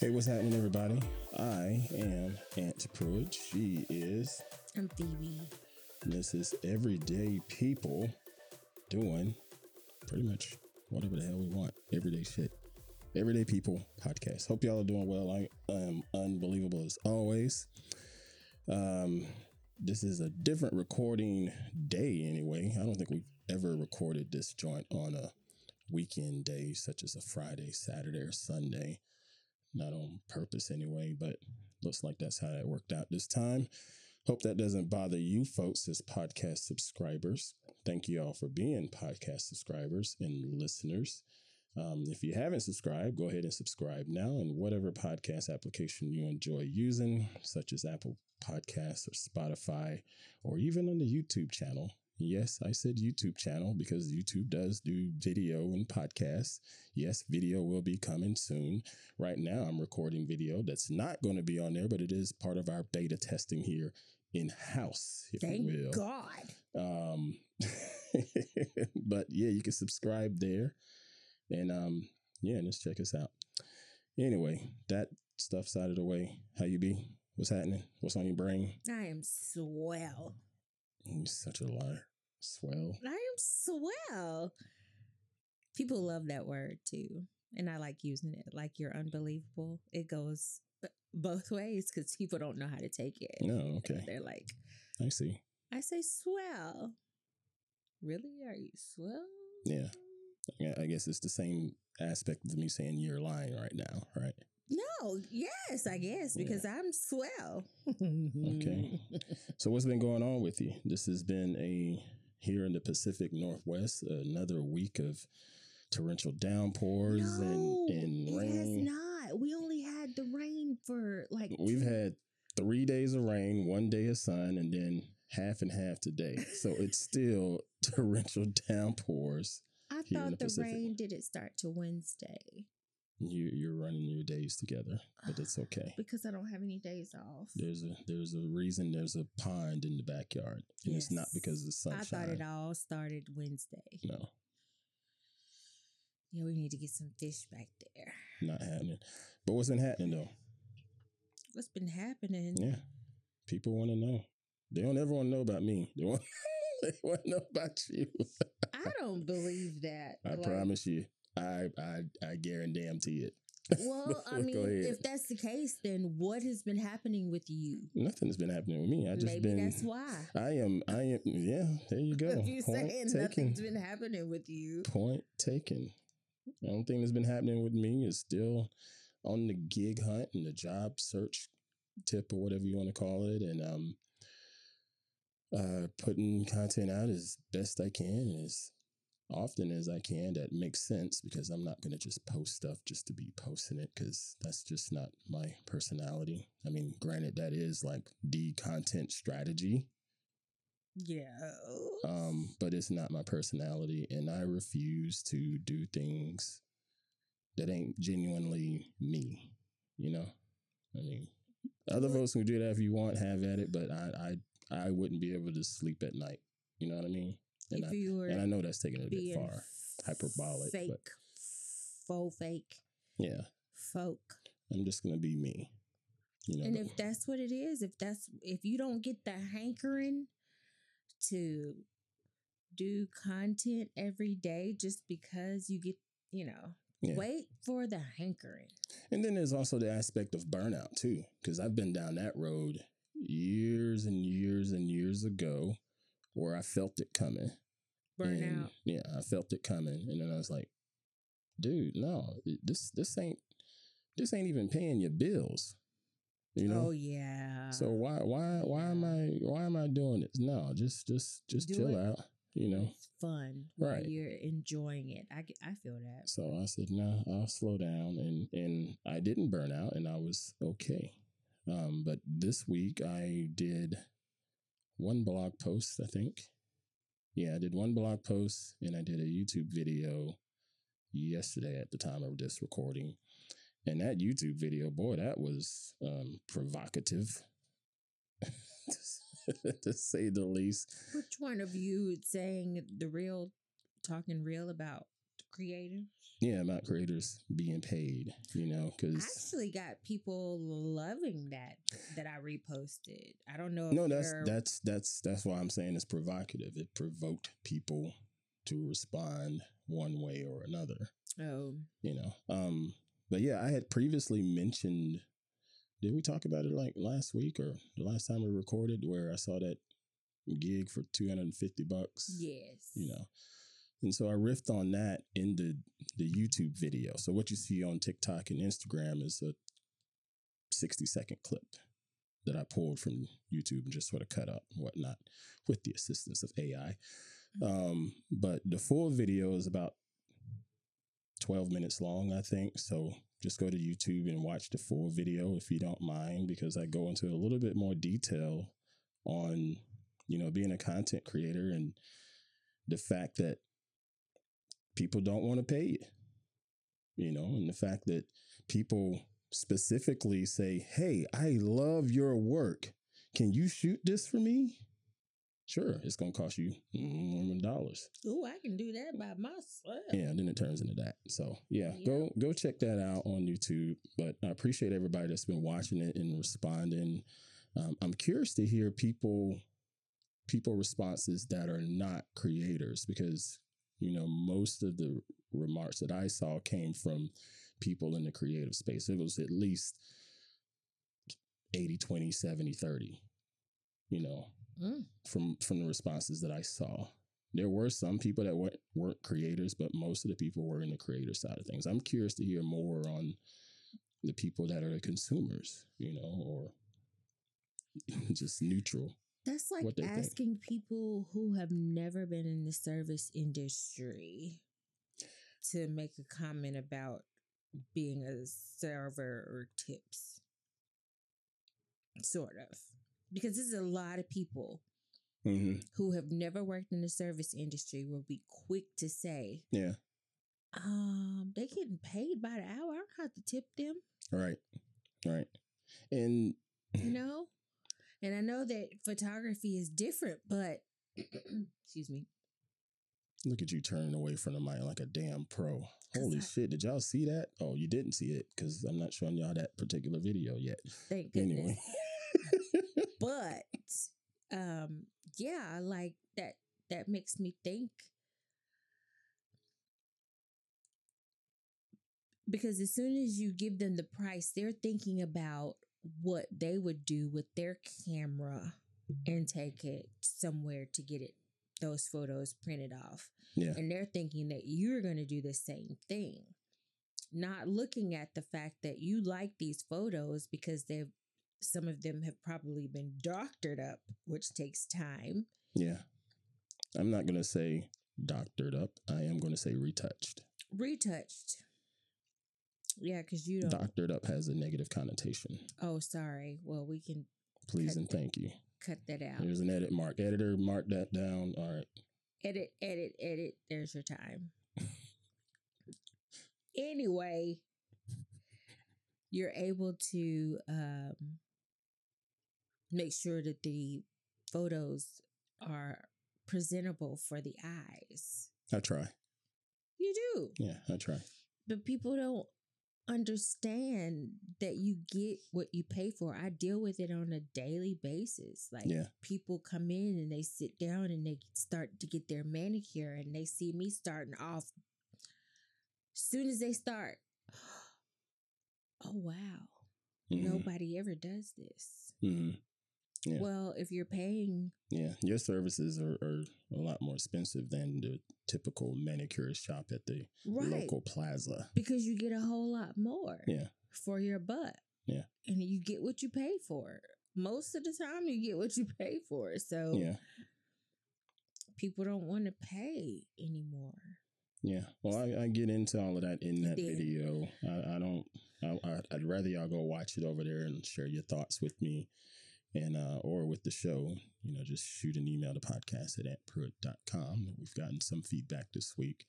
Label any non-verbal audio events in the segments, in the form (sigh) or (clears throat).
Hey, what's happening, everybody? I am Ant Pruitt. She is. I'm Phoebe. And this is Everyday People doing pretty much whatever the hell we want. Everyday shit. Everyday People podcast. Hope y'all are doing well. I am unbelievable as always. Um, this is a different recording day anyway. I don't think we've ever recorded this joint on a weekend day, such as a Friday, Saturday, or Sunday. Not on purpose anyway, but looks like that's how that worked out this time. Hope that doesn't bother you folks as podcast subscribers. Thank you all for being podcast subscribers and listeners. Um, if you haven't subscribed, go ahead and subscribe now in whatever podcast application you enjoy using, such as Apple Podcasts or Spotify, or even on the YouTube channel. Yes, I said YouTube channel because YouTube does do video and podcasts. Yes, video will be coming soon. Right now, I'm recording video that's not going to be on there, but it is part of our beta testing here in house, if Thank you will. God. Um, (laughs) but yeah, you can subscribe there, and um, yeah, and just check us out. Anyway, that stuff's out of the way. How you be? What's happening? What's on your brain? I am swell. You're such a liar. Swell. I am swell. People love that word too. And I like using it. Like you're unbelievable. It goes uh, both ways because people don't know how to take it. No, oh, (laughs) okay. They're like, I see. I say swell. Really? Are you swell? Yeah. Yeah, I guess it's the same aspect of me saying you're lying right now, right? No, yes, I guess, Yeah. because I'm swell. Okay. (laughs) So what's been going on with you? This has been a here in the Pacific Northwest, another week of torrential downpours no, and, and it has rain. not. We only had the rain for like We've had three days of rain, one day of sun, and then half and half today. So it's (laughs) still torrential downpours. I in the thought the, rain didn't start to Wednesday You you're running your days together, but it's ah, okay. because I don't have any days off. There's a there's a reason there's a pond in the backyard, and it's not because of the I thought it all started Wednesday. No, Yeah, we need to get some fish back there. not happening. But what's been happening though? What's been happening? Yeah, people want to know. They don't ever want to know about me. They want (laughs) they want to know about you. I don't believe that. I Like, promise you. I I I guarantee it. Well, (laughs) I mean, if that's the case, then what has been happening with you? Nothing's been happening with me. I just Maybe been. that's why. I am. I am. Yeah. There you go. (laughs) You're saying taken. nothing's been happening with you, Point taken. The only thing that's been happening with me is still on the gig hunt and the job search tip or whatever you want to call it, and um, uh, putting content out as best I can as often as I can that makes sense because I'm not going to just post stuff just to be posting it because that's just not my personality. I mean, granted, that is like the content strategy yeah. um, but it's not my personality, and I refuse to do things that ain't genuinely me. You know, I mean, other folks can do that if you want, have at it, but I, I, I wouldn't be able to sleep at night. You know what I mean? And if I, you were and I know that's taking it a bit far, hyperbolic, fake, but faux fake, yeah, folk. I'm just gonna be me. You know, And if that's what it is, if that's if you don't get the hankering to do content every day just because you get, you know, Yeah. wait for the hankering. And then there's also the aspect of burnout too, because I've been down that road years and years and years ago, where I felt it coming. Burnout. yeah, I felt it coming, and then I was like, "Dude, no, this this ain't this ain't even paying your bills." You know. oh yeah. so why why why am I why am I doing this? No, just just just Do chill it. out. You know. It's fun Right. you're enjoying it. I, I feel that. So I said, no, I'll slow down. And, and I didn't burn out and I was okay. Um, but this week I did one blog post, I think. Yeah, I did one blog post and I did a YouTube video yesterday at the time of this recording. And that YouTube video, boy, that was um, provocative, (laughs) to say the least. Which one of you saying the real, talking real about creators. Yeah, about creators being paid. You know, because I actually got people loving that that I reposted. I don't know. If no, that's that's that's that's why I'm saying it's provocative. It provoked people to respond one way or another. oh You know, um, but yeah, I had previously mentioned. Did we talk about it like last week or the last time we recorded where I saw that gig for two hundred and fifty bucks? yes, you know. And so I riffed on that in the the YouTube video. So what you see on TikTok and Instagram is a 60 second clip that I pulled from YouTube and just sort of cut up and whatnot with the assistance of AI. Um, but the full video is about 12 minutes long, I think. So just go to YouTube and watch the full video if you don't mind, because I go into a little bit more detail on, you know, being a content creator and the fact that people don't want to pay you, you know, and the fact that people specifically say, Hey, I love your work. Can you shoot this for me? Sure, it's going to cost you dollars. Oh, I can do that by myself. Yeah, then it turns into that. So yeah, Yeah. go go check that out on YouTube. But I appreciate everybody that's been watching it and responding. Um, I'm curious to hear people people responses that are not creators because you know most of the remarks that I saw came from people in the creative space. It was at least 80 20 70 30. You know, Mm. from from the responses that I saw. There were some people that weren't, weren't creators, but most of the people were in the creator side of things. I'm curious to hear more on the people that are the consumers, you know, or (laughs) just neutral. That's like they think. asking people who have never been in the service industry to make a comment about being a server or tips. Sort of. Because there's a lot of people hmm who have never worked in the service industry will be quick to say, Yeah. um, they getting paid by the hour. I don't have to tip them, Right. Right. And you know? And I know that photography is different, but (clears throat) excuse me. look at you turning away from the mic like a damn pro. Holy I- shit. Did y'all see that? Oh, you didn't see it because I'm not showing y'all that particular video yet. Thank goodness. Anyway. (laughs) but um yeah like that that makes me think because as soon as you give them the price they're thinking about what they would do with their camera and take it somewhere to get it those photos printed off yeah. and they're thinking that you're going to do the same thing not looking at the fact that you like these photos because they've some of them have probably been doctored up which takes time Yeah. I'm not going to say doctored up. I am going to say retouched. retouched yeah because you don't Doctored up has a negative connotation. oh sorry well we can Please Cut and thank you. cut that out There's an edit mark. Editor, mark that down. All right. edit edit edit there's your time anyway you're able to um make sure that the photos are presentable for the eyes I try. you do Yeah, I try. but people don't understand that you get what you pay for i deal with it on a daily basis like Yeah. people come in and they sit down and they start to get their manicure and they see me starting off soon as they start (gasps) oh wow Mhm. nobody ever does this Mhm. Yeah. well if you're paying Yeah. Your services are, are a lot more expensive than the typical manicure shop at the right local plaza. because you get a whole lot more Yeah. for your butt Yeah. and you get what you pay for most of the time you get what you pay for so Yeah. people don't want to pay anymore Yeah. Well, I, I get into all of that in that video. I, I don't. I, I, I'd rather y'all go watch it over there and share your thoughts with me, and uh, or with the show. You know, just shoot an email to podcast at antpruitt.com. We've gotten some feedback this week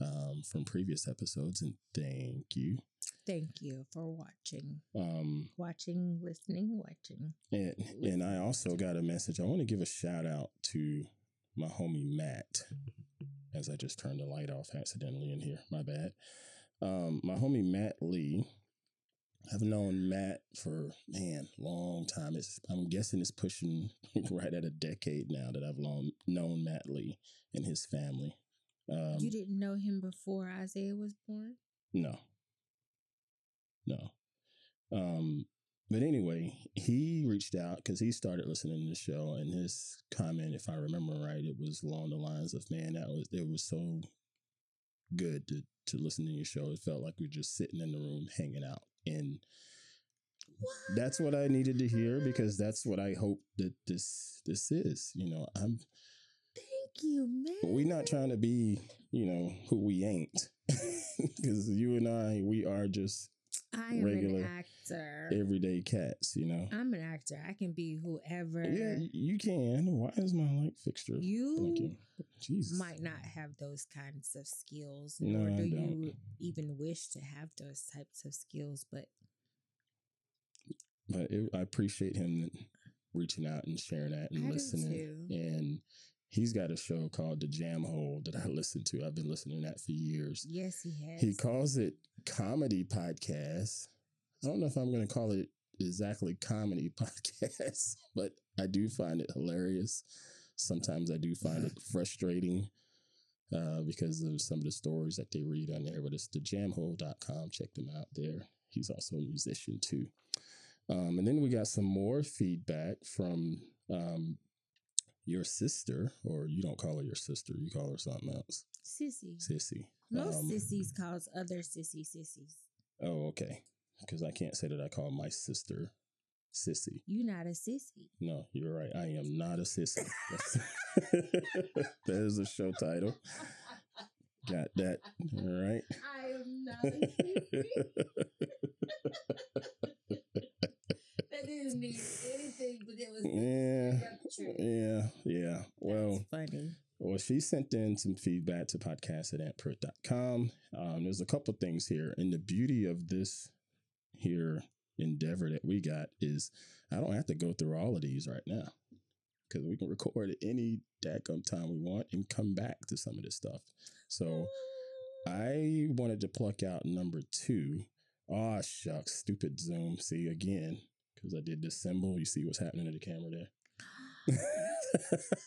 um, from previous episodes, and thank you. thank you for watching Um, watching listening watching and and I also got a message. I want to give a shout out to my homie Mat as I just turned the light off accidentally in here. My bad. Um, my homie Mat Lee. I've known Mat for man, long time. It's I'm guessing it's pushing (laughs) right at a decade now that I've long, known Mat Lee and his family. Um, you didn't know him before Isaiah was born? No. No. Um, but anyway, he reached out because he started listening to the show, and his comment, if I remember right, it was along the lines of, "Man, that was it was so good to to listen to your show. It felt like we were just sitting in the room hanging out, and What? that's what I needed to hear because that's what I hope that this this is. You know, I'm Thank you, man. we're not trying to be, you know, who we ain't, (laughs) because you and I, we are just I am regular an actor. everyday cats. You know. I'm an actor. I can be whoever. Yeah, you can. Why is my light fixture You blinking? Jesus. might not have those kinds of skills, No, nor I do you even wish to have those types of skills. But but it, I appreciate him reaching out and sharing that and I listening. And he's got a show called The Jam Hole that I (laughs) listen to. I've been listening to that for years. yes, he has. He calls it comedy podcast. I don't know if I'm going to call it exactly comedy (laughs) podcast, but I do find it hilarious. Sometimes I do find it (laughs) frustrating uh, because of some of the stories that they read on there. But it's thejamhole.com. Check them out there. He's also a musician too. Um, and then we got some more feedback from um, your sister, or you don't call her your sister, you call her something else, sissy. Sissy. Most Um, sissies calls other sissy sissies. Oh, okay. Because I can't say that I call my sister sissy. You're not a sissy. No, you're right. I am not a sissy. (laughs) That is a show title. Got that. All right. I am not a sissy. (laughs) that didn't mean anything, but it was yeah. Yeah. Yeah. Well, That's funny. Well, she sent in some feedback to podcast at antpruitt.com. Um, there's a couple things here. And the beauty of this here endeavor that we got is I don't have to go through all of these right now because we can record at any daggum time we want and come back to some of this stuff. So I wanted to pluck out number two. Oh, shucks. Stupid Zoom. See, again, because I did this symbol. You see what's happening to the camera there? (gasps)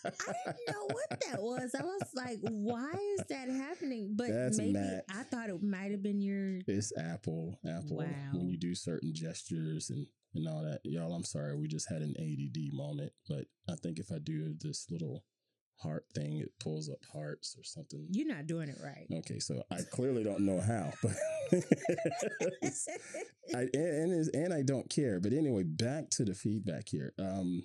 I didn't know what that was. I was like, why is that happening? But That's maybe. I thought it might have been your It's Apple. Apple. Wow. When you do certain gestures and and all that, y'all. I'm sorry, we just had an ADD moment, but I think if I do this little heart thing, it pulls up hearts or something. you're not doing it right. Okay, so I clearly don't know how, but (laughs) I and and, is, and I don't care. But anyway, back to the feedback here. Um,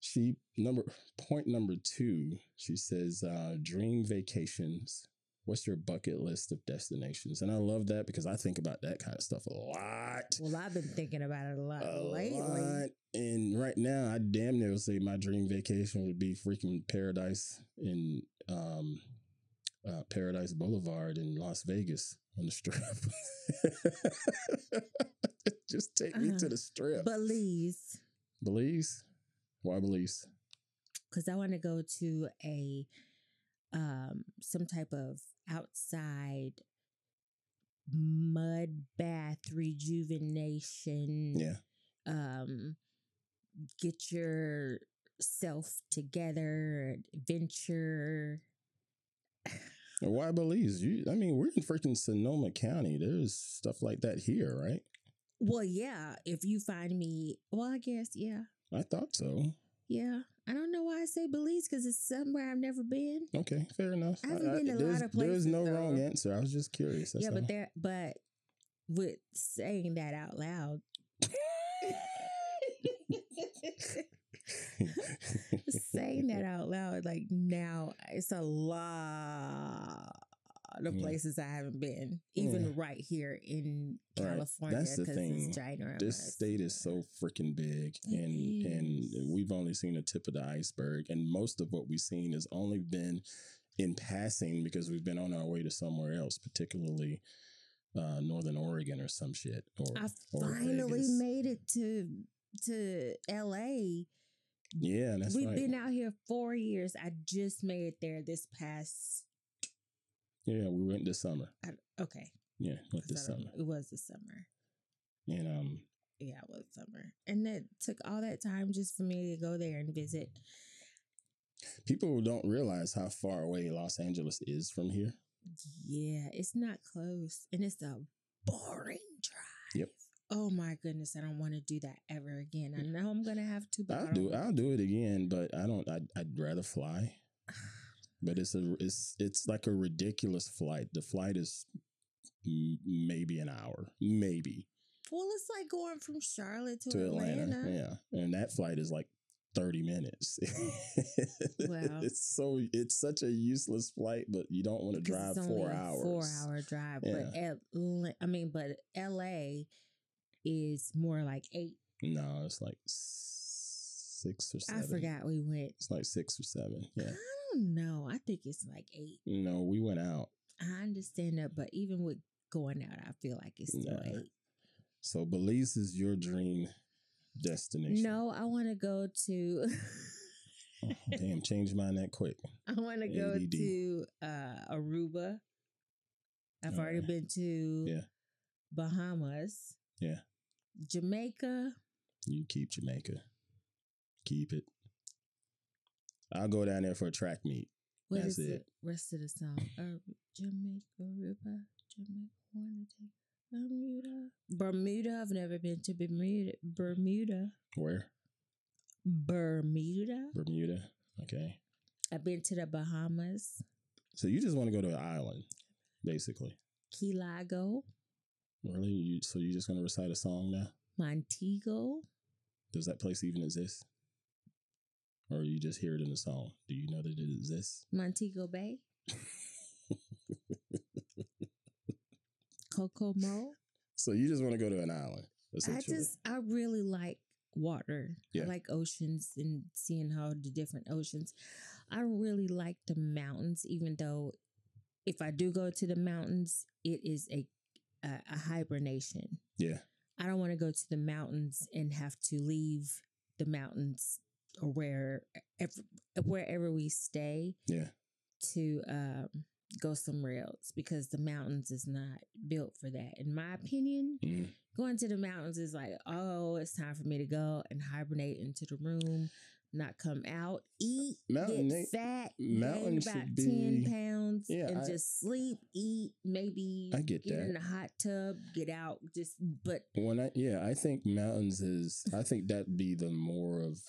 she number point number two. She says, uh, "Dream vacations. What's your bucket list of destinations?" And I love that because I think about that kind of stuff a lot. well, I've been thinking about it a lot A lately. lot. And right now, I damn near say my dream vacation would be freaking paradise in um, uh, Paradise Boulevard in Las Vegas on the strip. (laughs) Just take me to Uh-huh. the strip. Belize, Belize? Why Belize? because I want to go to a um some type of outside mud bath rejuvenation. Yeah. um get yourself together adventure Why Belize? You, I mean, we're in freaking Sonoma County. There's stuff like that here, right? well yeah if you find me well i guess yeah I thought so. yeah i don't know why i say belize because it's somewhere i've never been Okay, fair enough. I haven't been to a lot of places. There's no wrong answer. I was just curious. That's yeah all. but there but with saying that out loud (laughs) saying that (laughs) out loud like now it's a lot of Yeah. places i haven't been even Yeah. right here in Right. california That's the thing. this state is so freaking big and and we've only seen the tip of the iceberg and most of what we've seen has only been in passing because we've been on our way to somewhere else particularly uh northern oregon or some shit or, i finally Vegas. made it to to la yeah that's right. we've right been out here four years i just made it there this past Yeah, we went this summer. I, okay, Yeah, went this summer. It was the summer. And um, Yeah, it was summer, and it took all that time just for me to go there and visit. people don't realize how far away Los Angeles is from here. Yeah, it's not close, and it's a boring drive. Yep. Oh my goodness, I don't want to do that ever again. I know I'm gonna have to, but I'll do I'll do it again, but I don't. I'd, I'd rather fly. (sighs) But it's a it's it's like a ridiculous flight. The flight is maybe an hour, maybe Well, it's like going from Charlotte to, to Atlanta. Atlanta. Yeah, and that flight is like thirty minutes. (laughs) Wow. it's so it's such a useless flight, but you don't want to drive it's four a hours. Four hour drive, but Atla- I mean, but L.A. is more like eight. No, it's like six or seven. I forgot we went. It's like six or seven. Yeah. I don't know. I think it's like eight. No, we went out. I understand that, but even with going out, I feel like it's still Nah. eight. So Belize is your dream destination. No, I want to go to. Oh, damn, (laughs) change mine that quick. I want to go to uh, Aruba. I've already Alright. been to Yeah. Bahamas. Yeah. Jamaica. You keep Jamaica. Keep it. I'll go down there for a track meet. What That's is it. the rest of the song? (laughs) Uh, Jamaica, Aruba, Jamaica, wanna take Bermuda. Bermuda. I've never been to Bermuda. Bermuda. Where? Bermuda. Bermuda. Okay. I've been to the Bahamas, So you just want to go to an island, basically. Key Largo, Really? You, so you're just going to recite a song now? Montego. Does that place even exist? Or you just hear it in the song? Do you know that it exists? Montego Bay, Kokomo. So you just want to go to an island, I just, I really like water. Yeah. I like oceans and seeing how the different oceans. I really like the mountains, even though if I do go to the mountains, it is a a, a hibernation. yeah. I don't want to go to the mountains and have to leave the mountains or where wherever we stay Yeah. to um, go somewhere else because the mountains is not built for that. In my opinion, Mhm. going to the mountains is like, oh, it's time for me to go and hibernate into the room, not come out, eat, Mountain get fat, mountain gain about be- ten pounds, Yeah, and I- just sleep, eat, maybe I get in that. the hot tub, get out, just but When I yeah, I think mountains is I think that'd be the more of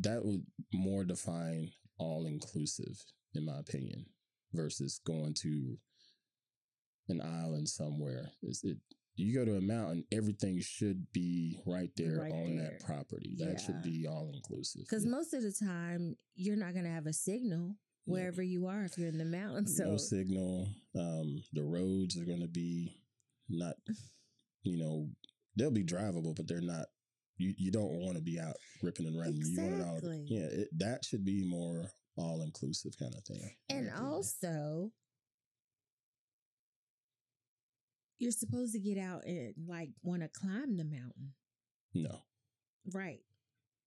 that would more define all inclusive in my opinion versus going to an island somewhere. Is it you go to a mountain, everything should be right there Right on there. that property. That should be all inclusive. because most of the time you're not gonna have a signal Yeah. wherever you are if you're in the mountains. So no signal. Um, the roads are going to be not, you know, they'll be drivable, but they're not. You you don't want to be out ripping and running. You want it all. Exactly. Yeah, it, that should be more all inclusive kind of thing. And opinion. also, you're supposed to get out and like want to climb the mountain, no, right?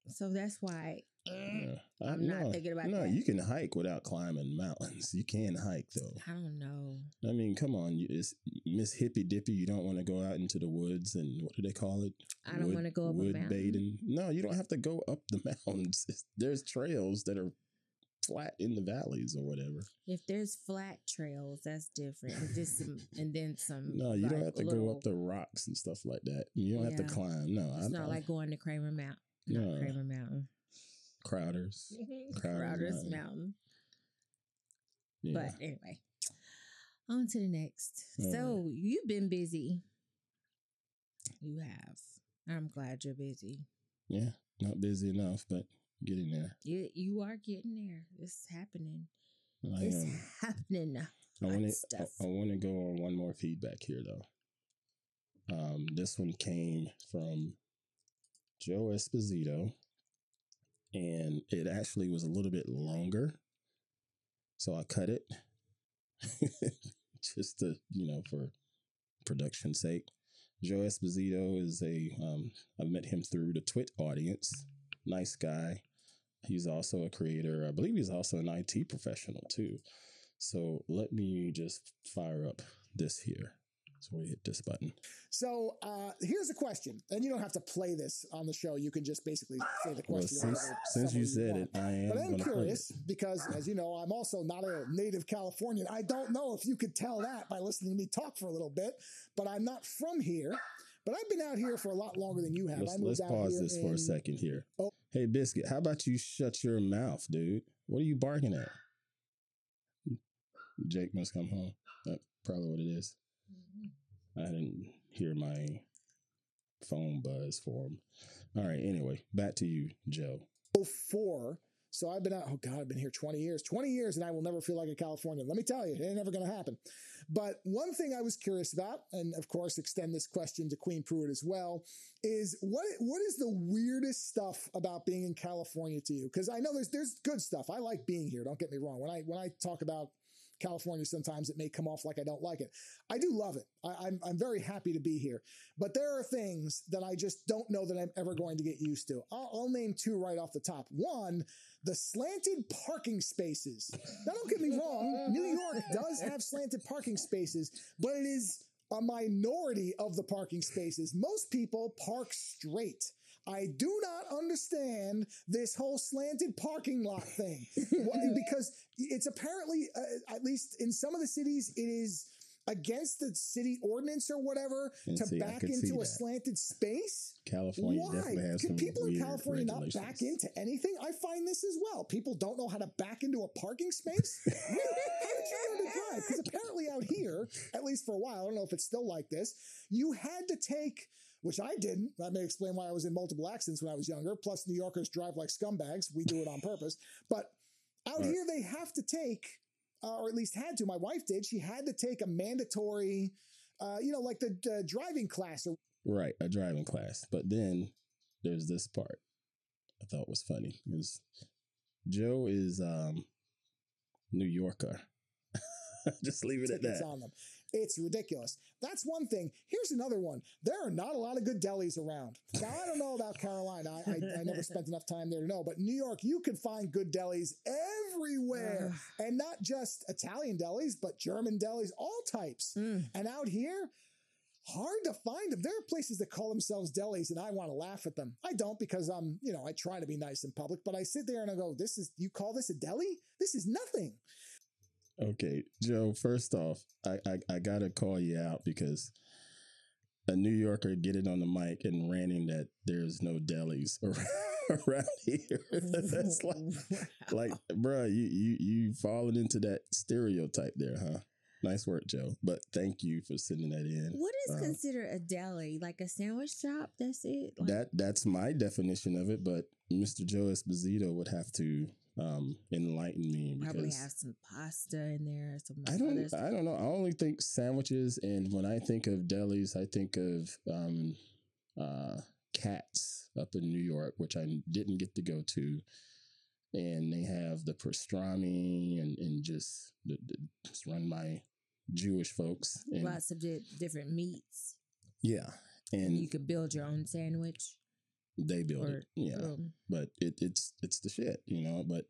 So that's why eh, yeah. I- I'm not no, thinking about No, that. you can hike without climbing mountains. You can hike though. I don't know. I mean, come on, you- it's Miss Hippy Dippy. You don't want to go out into the woods and what do they call it? I don't want to go up a wood mountain. baiting. No, you don't have to go up the (laughs) mountains. It's- there's trails that are flat in the valleys or whatever. If there's flat trails, that's different. And just some, (laughs) and then some. No, you don't have to little- go up the rocks and stuff like that. You don't have to climb. No, It's I, not I- like going to Kramer Mountain. No. Kramer Mountain. Crowders. Crowders Crowders Mountain. Mountain. Yeah. But anyway, on to the next. All so you've been busy. You have. I'm glad you're busy. yeah, not busy enough, but getting there. You you are getting there. It's happening. I it's am. happening. (laughs) I want to. stuff. I, want to go on one more feedback here, though. Um, this one came from Joe Esposito, and it actually was a little bit longer, so I cut it (laughs) just to you know for production sake. Joe Esposito is a. Um, I've met him through the TWiT audience. Nice guy. He's also a creator. I believe he's also an IT professional too. So let me just fire up this here. So we hit this button. So uh, here's a question, and you don't have to play this on the show. You can just basically say the Well, question. since since you said want. it, I am But I'm going to play it. curious because, as you know, I'm also not a native Californian. I don't know if you could tell that by listening to me talk for a little bit, but I'm not from here. But I've been out here for a lot longer than you have. Let's, I moved let's pause this for a second here. Oh. Hey, Biscuit, how about you shut your mouth, dude? What are you barking at? Jake must come home. That's probably what it is. I didn't hear my phone buzz for him. All right, anyway, back to you, Joe. 04. So I've been out, oh God, I've been here 20 years, 20 years, and I will never feel like a Californian. Let me tell you, it ain't never going to happen. But one thing I was curious about, and of course, extend this question to Queen Pruitt as well, is what what is the weirdest stuff about being in California to you? Because I know there's there's good stuff. I like being here. Don't get me wrong. When I when I talk about California, sometimes it may come off like I don't like it. I do love it. I, I'm I'm very happy to be here. But there are things that I just don't know that I'm ever going to get used to. I'll, I'll name two right off the top. One, the slanted parking spaces. Now, don't get me wrong, New York does have slanted parking spaces, but it is a minority of the parking spaces. Most people park straight. I do not understand this whole slanted parking lot thing (laughs) because it's apparently, uh, at least in some of the cities, it is against the city ordinance or whatever to see, back into a that. slanted space. California Why? definitely has Can people in California not back into anything? I find this as well. People don't know how to back into a parking space. Really? (laughs) How did you learn to drive? Because apparently out here, at least for a while, I don't know if it's still like this, you had to take, which I didn't. That may explain why I was in multiple accidents when I was younger. Plus, New Yorkers drive like scumbags. We do it on purpose. But out Right. here, they have to take, uh, or at least had to. My wife did. She had to take a mandatory, uh, you know, like the uh, driving class Right, a driving class. But then there's this part I thought was funny. Is Joe is um New Yorker. (laughs) Just leave it at that. It's ridiculous. That's one thing. Here's another one. There are not a lot of good delis around. Now, I don't know about Carolina. I, I, I never spent enough time there to know, but New York, you can find good delis everywhere. and not just Italian delis, but German delis, all types. Mm. And out here, hard to find them. There are places that call themselves delis, and I want to laugh at them. I don't because I'm, you know, I try to be nice in public, but I sit there and I go, "This is you call this a deli? This is nothing." Okay, Joe. First off, I, I I gotta call you out because a New Yorker getting on the mic and ranting that there's no delis (laughs) around, around here. (laughs) That's like like, bruh, you you you falling into that stereotype there, huh? Nice work, Joe. But thank you for sending that in. What is Um, considered a deli? Like a sandwich shop? That's it. Like, That that's my definition of it, but Mr. Joe Esposito would have to um enlighten me probably have some pasta in there. Some I don't. I don't know. I only think sandwiches and when I think of delis, I think of um uh Katz up in New York, which I didn't get to go to. And they have the pastrami and, and just the, the, it's run by Jewish folks. And Lots of di- different meats. yeah. And And you could build your own sandwich. They build it. Yeah. um, but it, it's it's the shit, you know. But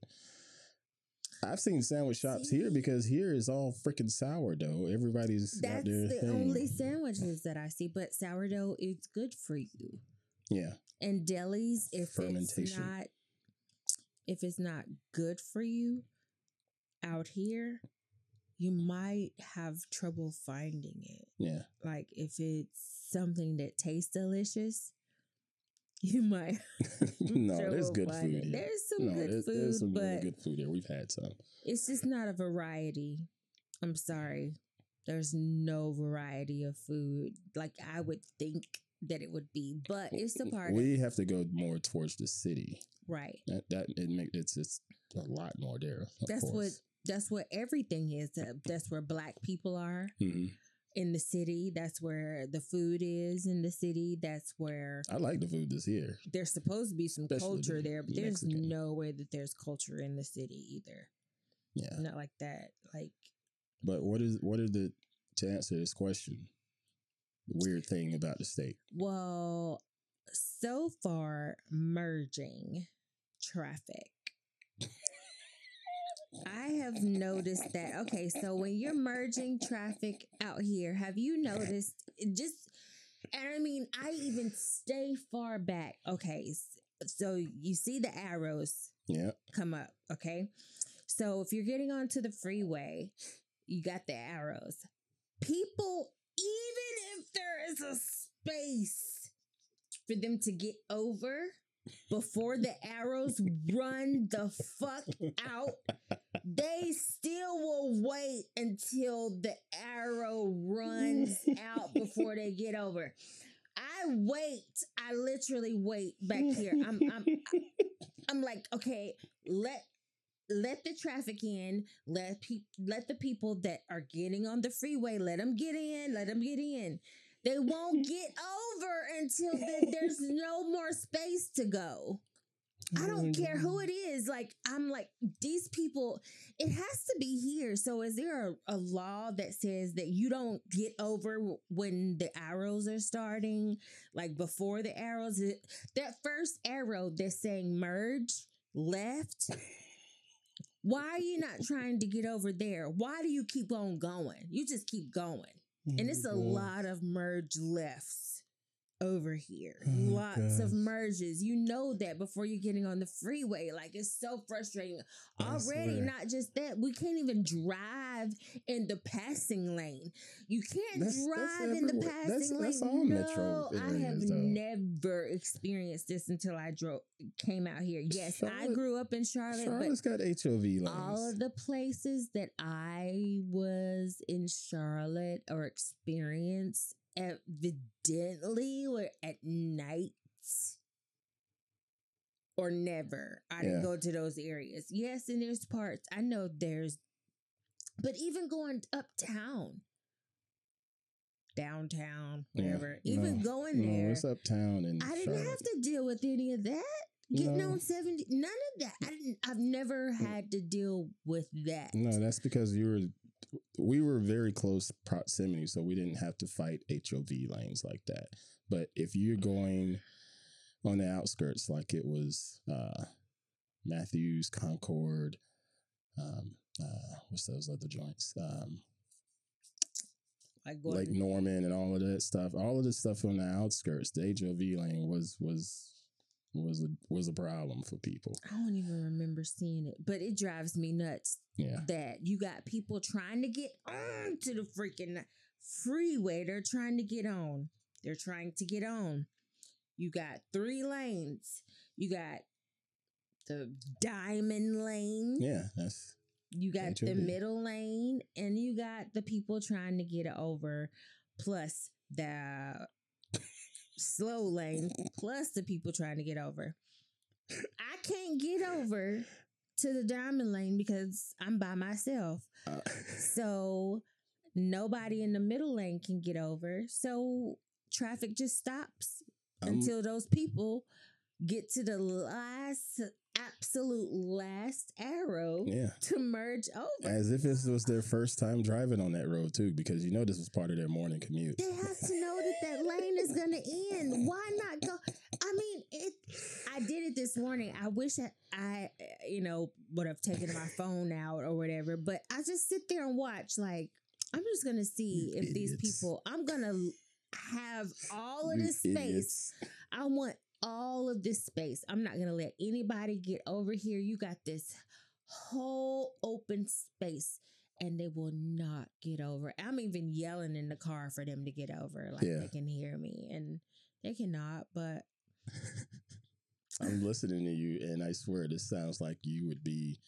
I've seen sandwich shops See? here because here is all freaking sourdough. Everybody's that's the thing. only sandwiches that I see. But sourdough is good for you. yeah, And delis, if it's not, if it's not good for you out here, you might have trouble finding it. yeah. Like if it's something that tastes delicious, you might. (laughs) (laughs) no, there's good food here. There's some no, good there's, food, there's some but really good food here. We've had some. it's just not a variety. I'm sorry. There's no variety of food like I would think that it would be, but it's the part We have to go more towards the city. right. That that it make it's it's a lot more there. That's what that's what everything is. That's where black people are Mhm. In the city. That's where the food is in the city. That's where I like the food that's here. there's supposed to be some Especially culture the there, but there's Mexican. no way that there's culture in the city either. Yeah. Not like that. Like But what is what are the to answer this question? The weird thing about the state. Well, so far, merging traffic I have noticed that. Okay, so when you're merging traffic out here, have you noticed just, and I mean, I even stay far back. Okay, so you see the arrows Yeah. come up. Okay, so if you're getting onto the freeway, you got the arrows. People, even if there is a space for them to get over before the arrows run the fuck out, they still will wait until the arrow runs out before they get over. I wait. I literally wait back here. I'm I'm I'm like, okay, let let the traffic in. Let pe- let the people that are getting on the freeway let them get in. Let them get in. They won't (laughs) get over until the, there's no more space to go. I don't mm-hmm. care who it is. Like, I'm like, these people, it has to be here. So, is there a, a law that says that you don't get over when the arrows are starting? Like, before the arrows, that first arrow that's saying merge left. Why are you not trying to get over there? Why do you keep on going? You just keep going. And it's a lot of merge lefts over here. Oh, Lots of merges. You know that before you're getting on the freeway. Like it's so frustrating. I Already, swear. not just that, we can't even drive in the passing lane. You can't That's- that's drive in the passing That's- lane. that's all no, metro I have never experienced this until I drove came out here. Yes, I grew up in Charlotte, but Charlotte's got HOV lanes. all of the places that I was in Charlotte or experienced evidently were at night or never. I didn't Yeah. go to those areas. Yes, and there's parts I know there's, but even going uptown, downtown, Yeah. wherever, even No, going no, there, it's uptown and I didn't Charlotte. have to deal with any of that. Getting No. on 70, none of that. I didn't, I've never mm. had to deal with that. No, that's because you were. We were very close proximity, so we didn't have to fight HOV lanes like that. But if you're going on the outskirts, like it was uh, Matthews, Concord, um, uh, what's those other joints? Um, like Norman and all of that stuff. All of the stuff on the outskirts, the HOV lane was was was a was a problem for people. I don't even remember seeing it, but it drives me nuts Yeah. that you got people trying to get on to the freaking freeway. They're trying to get on. They're trying to get on. You got three lanes. You got the diamond lane. Yeah, that's You got the middle lane, and you got the people trying to get over, plus the slow lane, plus the people trying to get over. I can't get over to the diamond lane because I'm by myself. uh, So nobody in the middle lane can get over. So traffic just stops until those people get to the last, absolute last arrow yeah. to merge over. As if this was their (laughs) first time driving on that road too, because you know this was part of their morning commute. They have to know that that lane is going to end. Why not go? I mean, it. I did it this morning. I wish I, I, you know, would have taken my phone out or whatever. But I just sit there and watch. Like, I'm just going to see You if these people. I'm going to have all of this space. I want all of this space. I'm not going to let anybody get over here. You got this whole open space and they will not get over. I'm even yelling in the car for them to get over. Like Yeah. they can hear me and they cannot, but (laughs) I'm listening to you, and I swear this sounds like you would be,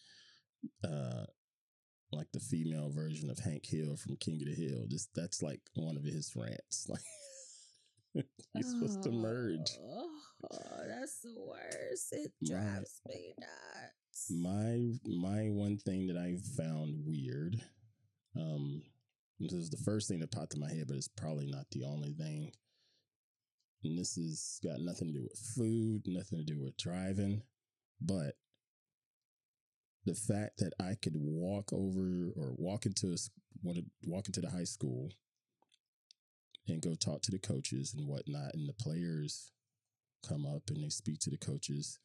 uh, like the female version of Hank Hill from King of the Hill. This that's like one of his rants. (laughs) Like (laughs) you're supposed to merge. Oh, that's the worst. It My- drives me nuts. My my one thing that I found weird, um, this is the first thing that popped in my head, but it's probably not the only thing. And this has got nothing to do with food, nothing to do with driving, but the fact that I could walk over or walk into a, walk into the high school and go talk to the coaches and whatnot, and the players come up and they speak to the coaches,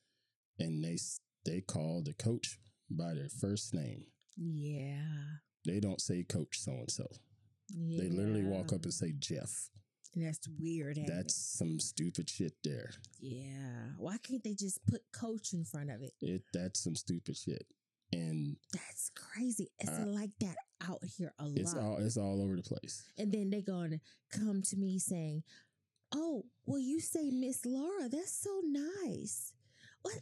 and they they call the coach by their first name. Yeah. They don't say Coach so and so. They literally walk up and say Jeff. That's weird. ain't it? That's some stupid shit there. yeah. Why can't they just put coach in front of it? It that's some stupid shit. And That's crazy. It's Uh, like that out here a it's lot. all it's all over the place. and then they gonna come to me saying, "Oh, well, you say Miss Laura. That's so nice." What?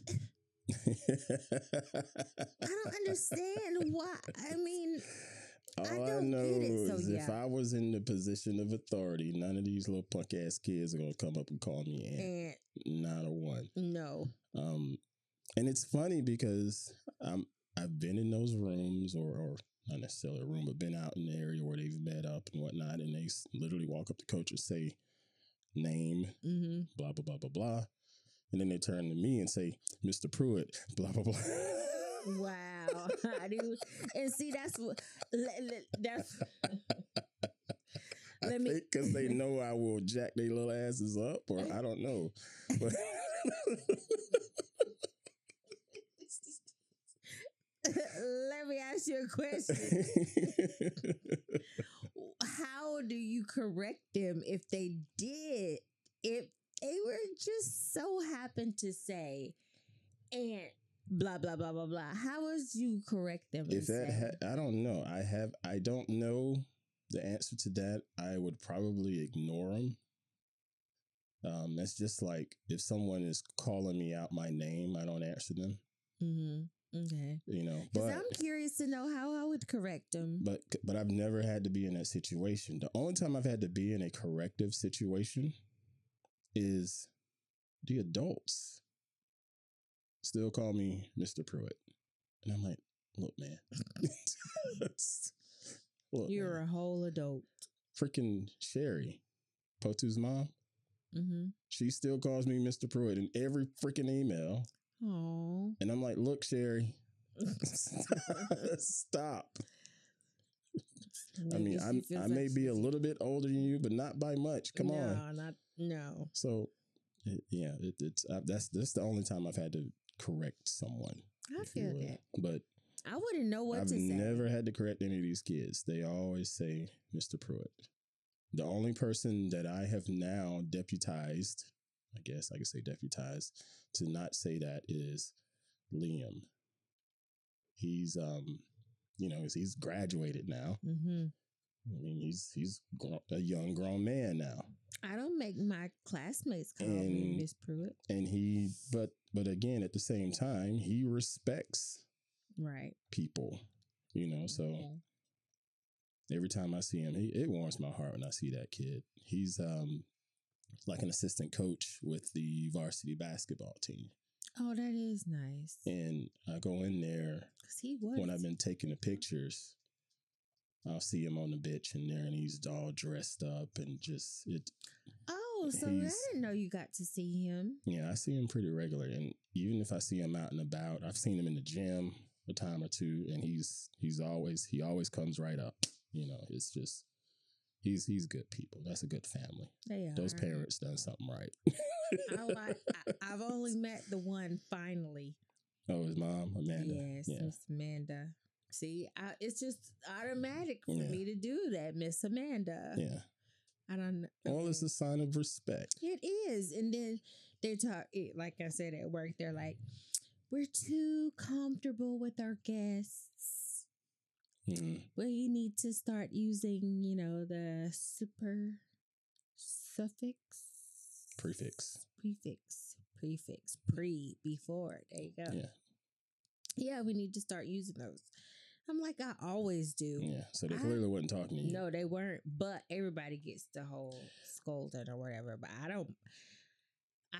I don't understand why. I mean, (laughs) All I, don't know get it, so is if. I was in the position of authority, none of these little punk ass kids are gonna come up and call me aunt. and Not a one. no, Um, and it's funny because I'm I've been in those rooms or or not necessarily a room, but been out in the area where they've met up and whatnot, and they literally walk up to coach and say name hmm blah blah blah blah blah, and then they turn to me and say Mr. Pruitt (laughs) blah blah blah. wow. (laughs) I do, and see, that's what. That's. (laughs) Let me. because they know I will jack their little asses up, or I don't know. But Let me ask you a question. (laughs) how do you correct them if they did if they were just so happened to say and blah blah blah blah blah how would you correct them if that ha- I don't know. I have I don't know the answer to that. I would probably ignore them. Um, that's just like if someone is calling me out my name, I don't answer them. Mhm. Okay You know, because but i'm curious to know how i would correct them but but I've never had to be in that situation. The only time I've had to be in a corrective situation is the adults still call me Mr. Pruitt, and I'm like, look, man, (laughs) look, you're man. a whole adult freaking Sherry, Potu's mom. mm-hmm. She still calls me Mr. Pruitt in every freaking email, oh and I'm like, look, Sherry, (laughs) stop. I mean, I'm, I may be a little bit older than you, but not by much. Come on. no, on. not no So, it, yeah, it, it's uh, that's that's the only time I've had to correct someone. i feel that But i wouldn't know what I've to say never had to correct any of these kids. They always say Mr. Pruitt. The only person that I have now deputized, I guess I could say deputized, to not say that is Liam. He's um, you know, he's- he's graduated now. mm-hmm. I mean, he's he's a young grown man now, I don't make my classmates call me And- Miss Pruitt. and he but but again at the same time he respects Right. people, you know. So Okay. every time I see him, he, it warms my heart when I see that kid. He's um like an assistant coach with the varsity basketball team, Oh, that is nice. and I go in there Cause he was. when I've been taking the pictures. I'll see him on the bench in there, and he's all dressed up and just it. oh, so I didn't know you got to see him. Yeah, I see him pretty regular, and even if I see him out and about, I've seen him in the gym a time or two, and he's he's always he always comes right up. You know, it's just he's he's good people. That's a good family. They are. Those parents done something right. Oh, I, (laughs) I, I've only met the one finally. oh, his mom Amanda. Yes, Yeah. Miss Amanda. See, I, it's just automatic for Yeah. me to do that, Miss Amanda. Yeah. I don't. know. Well, it's a sign of respect. It is. And then they talk, like I said at work, they're like, we're too comfortable with our guests. Mm. We need to start using, you know, the super suffix, Prefix. prefix, prefix, pre, before. There you go. Yeah. Yeah, we need to start using those. I'm like, I always do. Yeah. So they I- clearly wasn't talking to you. No, they weren't. But everybody gets the whole scolding or whatever. But I don't.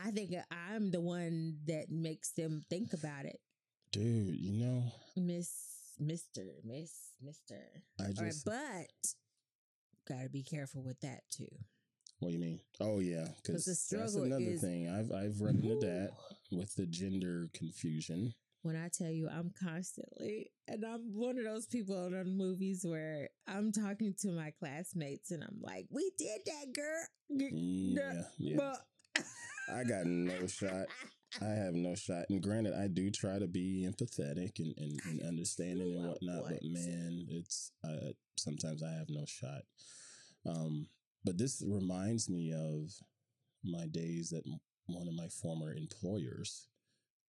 I think I'm the one that makes them think about it, Dude, you know, Miss Mister Miss Mister. I All right, just but gotta be careful with that too. what do you mean? Oh yeah, because the that's struggle another is- thing. I've I've run into that with the gender confusion. When I tell you, I'm constantly, and I'm one of those people in the movies where I'm talking to my classmates, and I'm like, "We did that, girl." Yeah, yeah, yeah. But I got no shot. (laughs) I have no shot. And granted, I do try to be empathetic and, and, and understanding and whatnot, but man, it's uh, sometimes I have no shot. Um, but this reminds me of my days at one of my former employers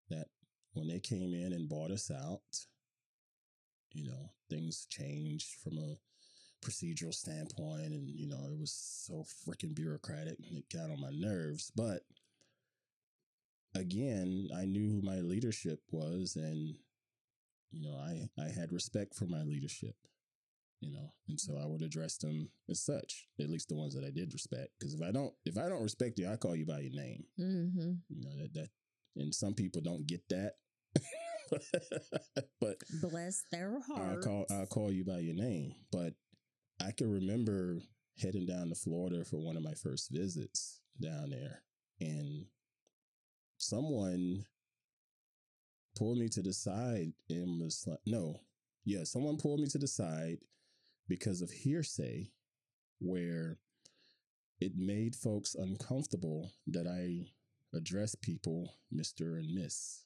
that when they came in and bought us out, you know, things changed from a procedural standpoint and you know it was so freaking bureaucratic and it got on my nerves but again i knew who my leadership was and you know i i had respect for my leadership you know and so i would address them as such at least the ones that i did respect because if i don't if i don't respect you i call you by your name mm-hmm. you know that that and some people don't get that (laughs) but Bless their I'll call I'll call you by your name. But I can remember heading down to Florida for one of my first visits down there, and someone pulled me to the side and was like, "No, yeah, someone pulled me to the side because of hearsay, where it made folks uncomfortable that I address people Mister and Miss."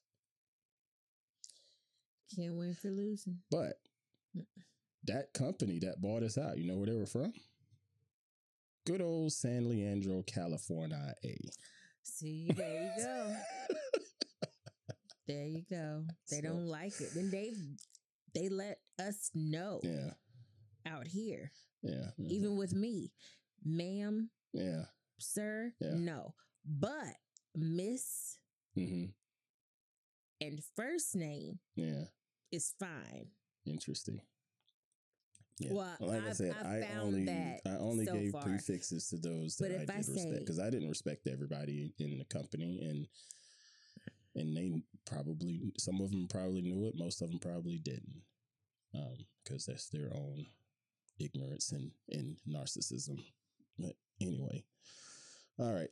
Can't win for losing. But mm. that company that bought us out, you know where they were from? Good old San Leandro, California. See, there you go. (laughs) There you go. They So- don't like it. And they they let us know yeah, out here. yeah, yeah, Even with me. Ma'am, yeah. sir, Yeah. no. But Miss mm-hmm. and first name Yeah, is fine. interesting. Yeah. Well, like I I've- said, I've I found only that I only so gave far. prefixes to those But that if I I did respect say- because I didn't respect everybody in the company, and and they probably some of them probably knew it, most of them probably didn't, because that's their own ignorance and and narcissism. But anyway, all right.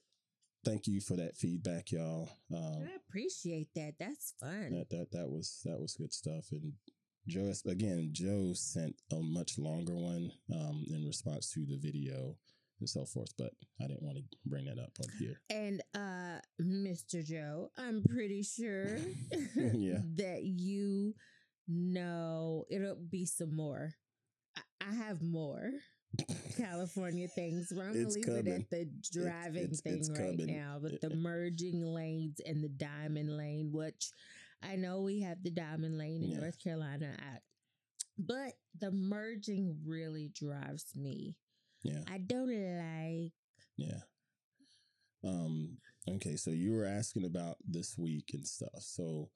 Thank you for that feedback, y'all. Um, I appreciate that. That's fun. that that that was that was good stuff. And Joe again, Joe sent a much longer one um, in response to the video and so forth, but I didn't want to bring that up on here. And uh Mr. Joe, I'm pretty sure (laughs) (laughs) Yeah. that you know it'll be some more. I, I have more (laughs) California things, I'm gonna It's leave it coming. at the driving it's- thing it's right coming. now. But the merging lanes and the diamond lane, which I know we have the diamond lane in Yeah. North Carolina, I, but the merging really drives me. Yeah, I don't like yeah. Um. Okay, so you were asking about this week and stuff. So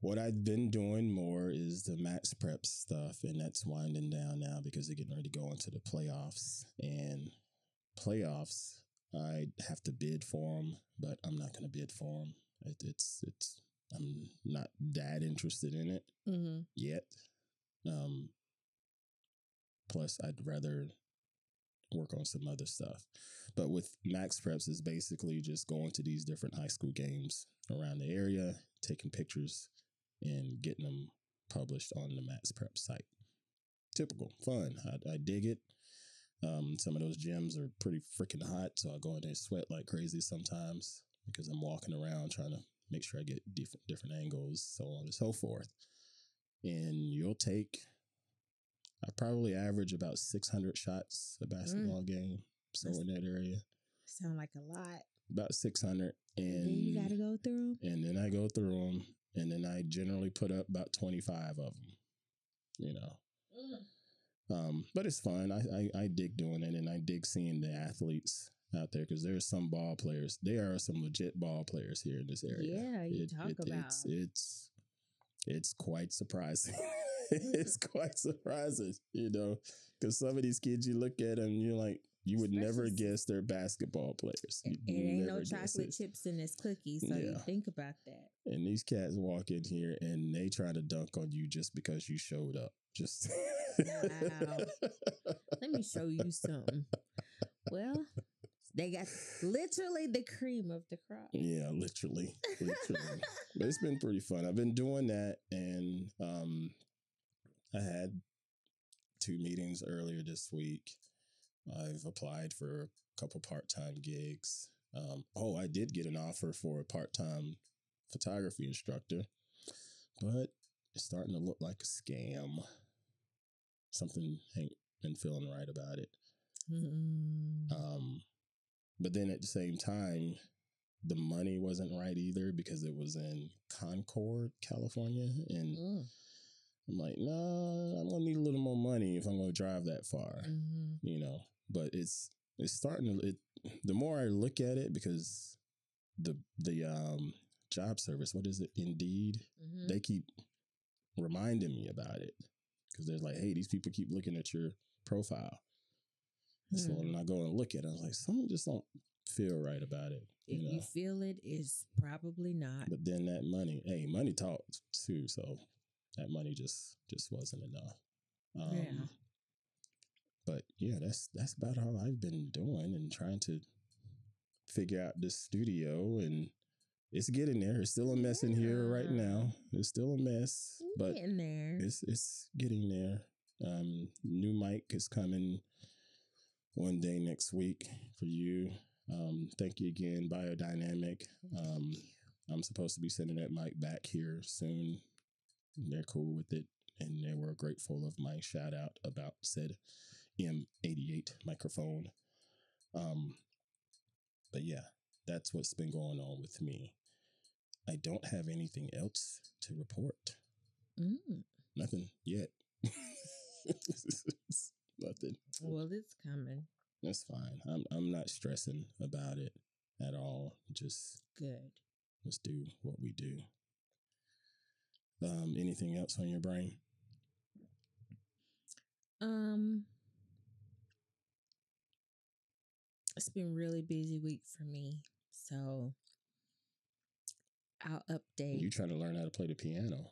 what I've been doing more is the max prep stuff, and that's winding down now because they're getting ready to go into the playoffs. And playoffs, I have to bid for them, but I'm not going to bid for them. It, it's it's I'm not that interested in it mhm. yet. Um. Plus, I'd rather work on some other stuff. But with MaxPreps is basically just going to these different high school games around the area, taking pictures, and getting them published on the Max Prep site. Typical, fun. I, I dig it. Um, some of those gyms are pretty freaking hot, so I go in there and sweat like crazy sometimes because I'm walking around trying to make sure I get different different angles, so on and so forth. And you'll take I probably average about 600 shots a basketball game. So That's- in that area, Sound like a lot. about 600. And then you got to go through. and then I go through them, and then I generally put up about 25 of them, you know. Um, but it's fun. I, I, I dig doing it, and I dig seeing the athletes out there because there's some ball players. There are some legit ball players here in this area. Yeah, you talk about. It's, it's it's quite surprising. (laughs) (laughs) it's quite surprising, you know, because some of these kids you look at and you're like, you would never guess they're basketball players. It You'd ain't no chocolate it. chips in this cookie, so you think about that. And these cats walk in here and they try to dunk on you just because you showed up. Just Wow. (laughs) Let me show you something. Well, they got literally the cream of the crop. Yeah, literally, literally. (laughs) but it's been pretty fun. I've been doing that, and um, I had two meetings earlier this week. I've applied for a couple part time gigs. Um, oh, I did get an offer for a part time photography instructor, but it's starting to look like a scam. Something ain't been feeling right about it. Mm. Um, but then at the same time, the money wasn't right either because it was in Concord, California, and Mm. I'm like, no, I'm gonna need a little more money if I'm gonna drive that far, Mhm. you know. But it's it's starting to. It the more I look at it because the the um job service, what is it, Indeed, Mhm. they keep reminding me about it because they're like, hey, these people keep looking at your profile. So Hmm. when I go and look at it, I was like, something just don't feel right about it. If You know. you feel it, is probably not. but then that money, hey, money talks too. So that money just just wasn't enough. Um, Yeah. But yeah, that's that's about all I've been doing and trying to figure out this studio and it's getting there. It's still a mess in here right now. It's still a mess, but Getting there. it's it's getting there. Um, new mic is coming one day next week for you. Um, thank you again, Beyerdynamic. Um, I'm supposed to be sending that mic back here soon. They're cool with it, and they were grateful of my shout out about said M88 microphone. Um, but yeah, that's what's been going on with me. I don't have anything else to report. Mm. Nothing yet. (laughs) Nothing. Well, it's coming. That's fine. I'm I'm not stressing about it at all. Just Good. let's do what we do. Um, anything else on your brain? Um, it's been really busy week for me, so I'll update. You trying to learn how to play the piano?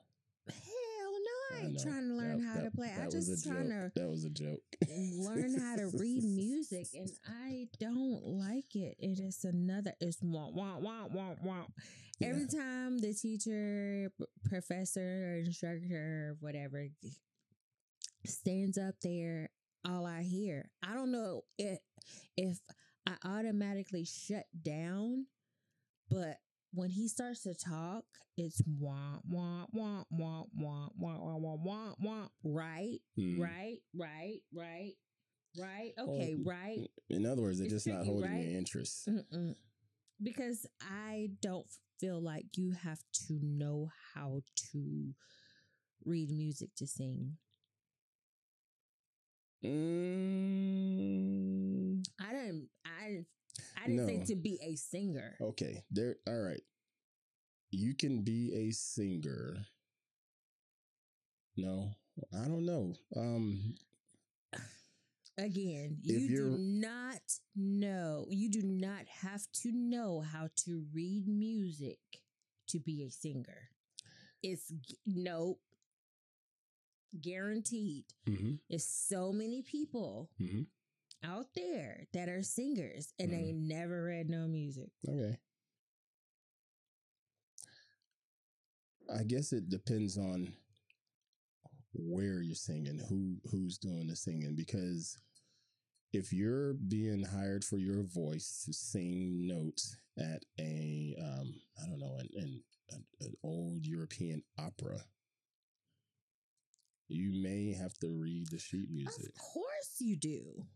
I ain't trying to learn That- how that- to play. I that was just trying joke. to That was a joke. learn how to read music, (laughs) and I don't like it. It is another. It's wah wah wah wah wah. Every time the teacher, professor, or instructor, or whatever, stands up there, all I hear, I don't know if if I automatically shut down, but when he starts to talk, it's wah wah wah wah wah wah wah wah wah wah. Right, Hmm. right, right, right, right. Well, Okay, right. In other words, they're It's just not holding right? your interest. Mm-mm. Because I don't feel like you have to know how to read music to sing. Mm, I didn't. I didn't. I didn't say to be a singer. okay, there. All right. You can be a singer. No, I don't know. Um, Again, you do not know. You do not have to know how to read music to be a singer. It's no guaranteed. mhm, It's so many people mhm. Out there that are singers and they Mhm. never read no music. Okay. I guess it depends on where you're singing, who who's doing the singing because if you're being hired for your voice to sing notes at a um I don't know an, an, an old European opera you may have to read the sheet music Of course you do.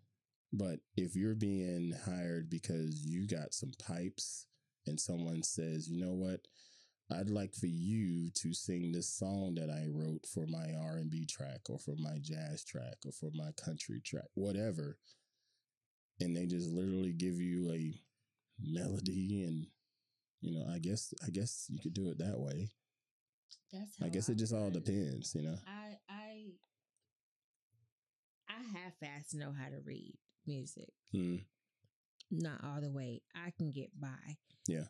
But if you're being hired because you got some pipes and someone says, you know what, I'd like for you to sing this song that I wrote for my R and B track or for my jazz track or for my country track, whatever, and they just literally give you a melody and you know, I guess I guess you could do it that way. That's I guess it just all depends. depends, you know. I I I half-ass know how to read music. Mm. Not all the way. I can get by. Yeah.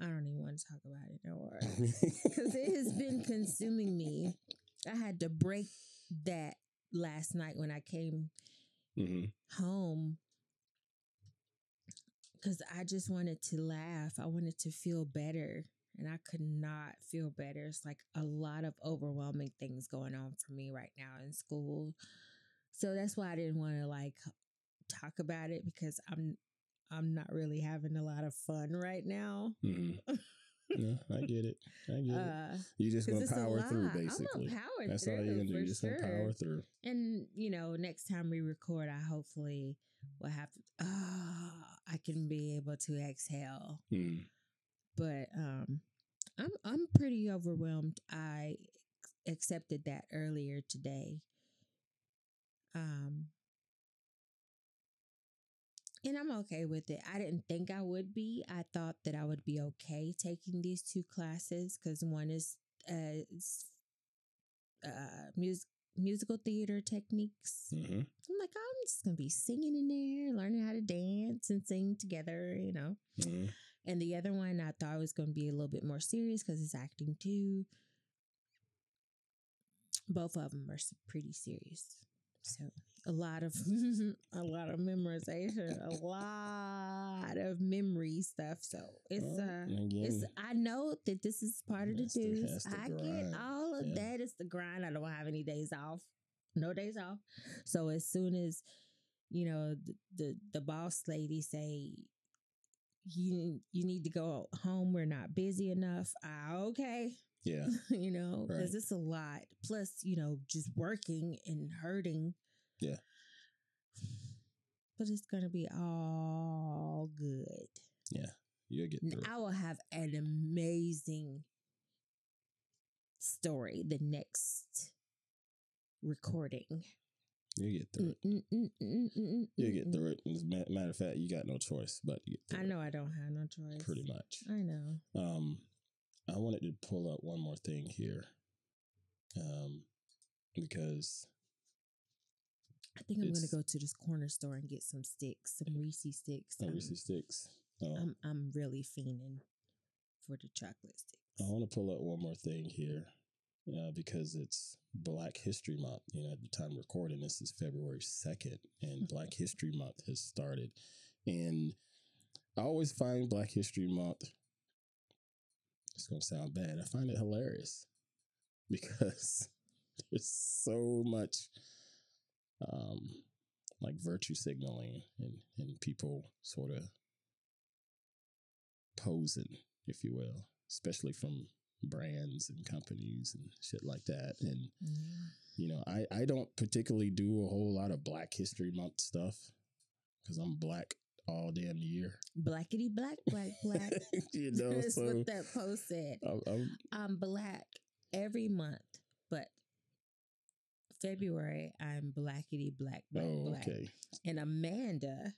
I don't even want to talk about it no more (laughs) because it has been consuming me. I had to break that last night when I came hmm home because I just wanted to laugh. I wanted to feel better, and I could not feel better. It's like a lot of overwhelming things going on for me right now in school. So that's why I didn't want to like talk about it because I'm I'm not really having a lot of fun right now. yeah, I get it. I get it. Uh, You just gonna power through, basically. I'm gonna power That's through all you're gonna do. for You just sure. gonna power through. And you know, next time we record, I hopefully will have. Oh, I can be able to exhale. Mm. But um, I'm I'm pretty overwhelmed. I accepted that earlier today. Um, and I'm okay with it. I didn't think I would be. I thought that I would be okay taking these two classes because one is uh, uh music musical theater techniques. hmm I'm like, I'm just gonna be singing in there, learning how to dance and sing together, you know. hmm And the other one I thought was going to be a little bit more serious because it's acting too. Both of them are pretty serious. So a lot of (laughs) a lot of memorization, a lot of memory stuff. So it's Well, uh and it's I know that this is part of the dues. I get all of Yeah. that. It's the grind. I don't have any days off. No days off. So as soon as you know the the, the boss lady say you you need to go home. We're not busy enough. Ah, okay. Yeah, (laughs) you know, because Right. it's a lot. Plus, you know, just working and hurting. Yeah. But it's gonna be all good. Yeah. You'll get through. it. I will have an amazing story the next recording. You'll get through it. Mm, mm, mm, mm, You'll mm, get through it. As a matter of fact, you got no choice but to get through I it, know I don't have no choice. pretty much. I know. Um, I wanted to pull up one more thing here, um, because I think I'm gonna go to this corner store and get some sticks, some Reese sticks. oh, sticks. Uh, I'm I'm really fiending for the chocolate sticks. I want to pull up one more thing here, uh, because it's Black History Month. You know, at the time recording this is February second, and (laughs) Black History Month has started, and I always find Black History Month. It's gonna sound bad. I find it hilarious because (laughs) there's so much, um, like virtue signaling and and people sort of posing, if you will, especially from brands and companies and shit like that. And Yeah. you know, I I don't particularly do a whole lot of Black History Month stuff because I'm black all damn year. Blackety black, black, black. (laughs) you (laughs) know, That's so what that post said. I'm, I'm I'm black every month, but February I'm blackety black, black, oh black. okay. And Amanda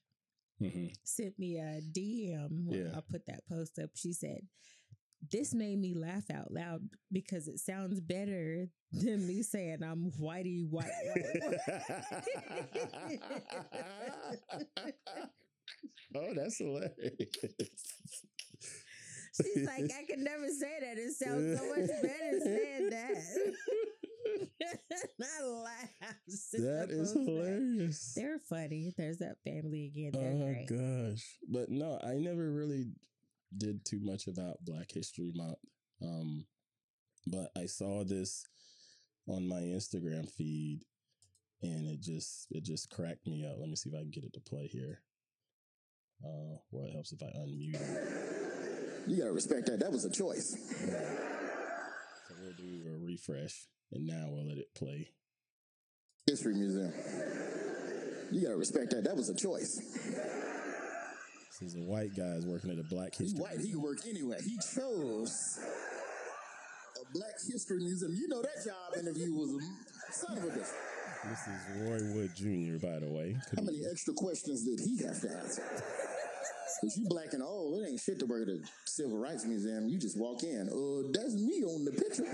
hmm sent me a DM when Yeah. I put that post up. She said, This made me laugh out loud because it sounds better than me saying I'm whitey white white. (laughs) oh, that's hilarious. She's like, I can never say that. It sounds so much better saying that. (laughs) I laugh. that is hilarious. They're funny. There's that family again. They're Oh great. gosh. But no, I never really did too much about Black History Month. Um, but I saw this on my Instagram feed and it just it just cracked me up. Let me see if I can get it to play here. Uh, well, it helps if I unmute it. You gotta respect that. That was a choice. So we'll do a refresh, and now we'll let it play. History Museum. You gotta respect that. That was a choice. This is a white guy's working at a Black He's History. white. He can work anywhere. He chose a Black History Museum. You know that job interview was a son of a bitch. This is Roy Wood Jr. By the way. How many extra questions did he have to answer? Cause you black and old, it ain't shit to work at a civil rights museum. You just walk in. Uh, that's me on the picture.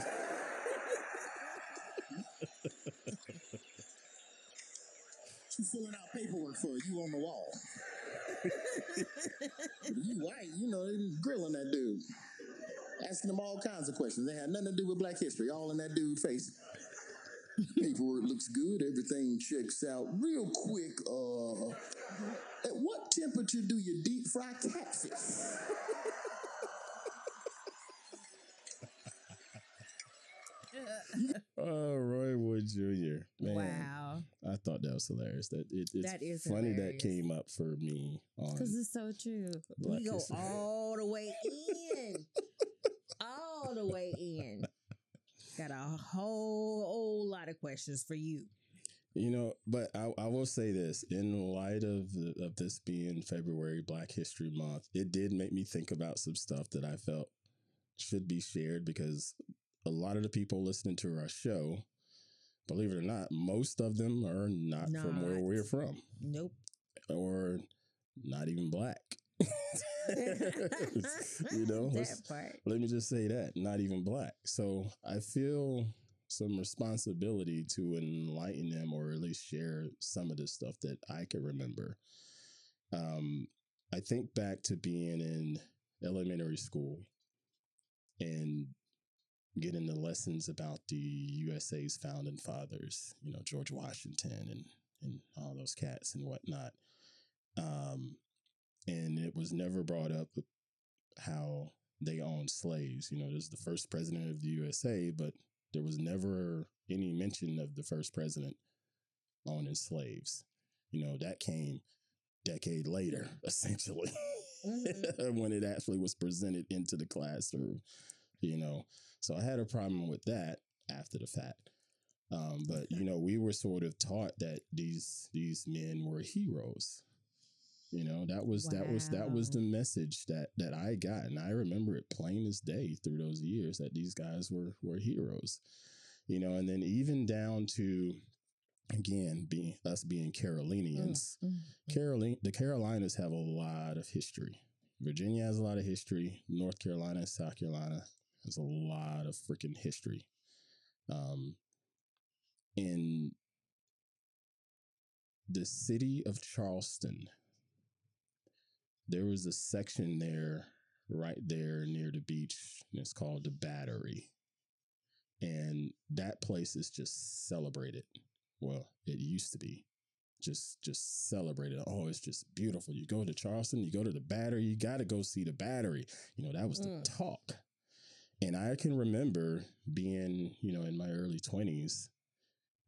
She filling out paperwork for you on the wall. you white, you know, they grilling that dude. Asking him all kinds of questions. They had nothing to do with black history, all in that dude's face. Paperwork looks good, everything checks out real quick. Uh at what temperature do you deep fry catfish? (laughs) Oh, Roy Wood Jr. Man, Wow. I thought that was hilarious. That it, it's That is funny that hilarious. came up for me Because it's so true. Black we go History. all the way (laughs) in. all the way in. Got a whole, whole lot of questions for you. You know, but I, I will say this: in light of the, of this being February Black History Month, it did make me think about some stuff that I felt should be shared because a lot of the people listening to our show, believe it or not, most of them are not, from where we're from Nope. or not even black. (laughs) (laughs) you know, that part. let me just say that not even black so i feel some responsibility to enlighten them or at least share some of the stuff that i can remember um, i think back to being in elementary school and getting the lessons about the usa's founding fathers you know george washington and and all those cats and whatnot um, and it was never brought up how they owned slaves. You know, this is the first president of the USA, but there was never any mention of the first president owning slaves. You know, that came decade later, (laughs) essentially, Mhm. (laughs) when it actually was presented into the classroom. You know, so I had a problem with that after the fact. Um, but you know, we were sort of taught that these these men were heroes. You know, that was that was that was the message that that I got, and I remember it plain as day through those years that these guys were were heroes. You know, and then even down to again being us being Carolinians. Mm, Caroline, the Carolinas have a lot of history. Virginia has a lot of history. North Carolina, South Carolina has a lot of freaking history. Um, in the city of Charleston, there was a section there, right there near the beach, and it's called the Battery. And that place is just celebrated. Well, it used to be just just celebrated. Oh, it's just beautiful. You go to Charleston, you go to the Battery, you got to go see the Battery. You know, that was the Mm. talk. And I can remember being, you know, in my early 20s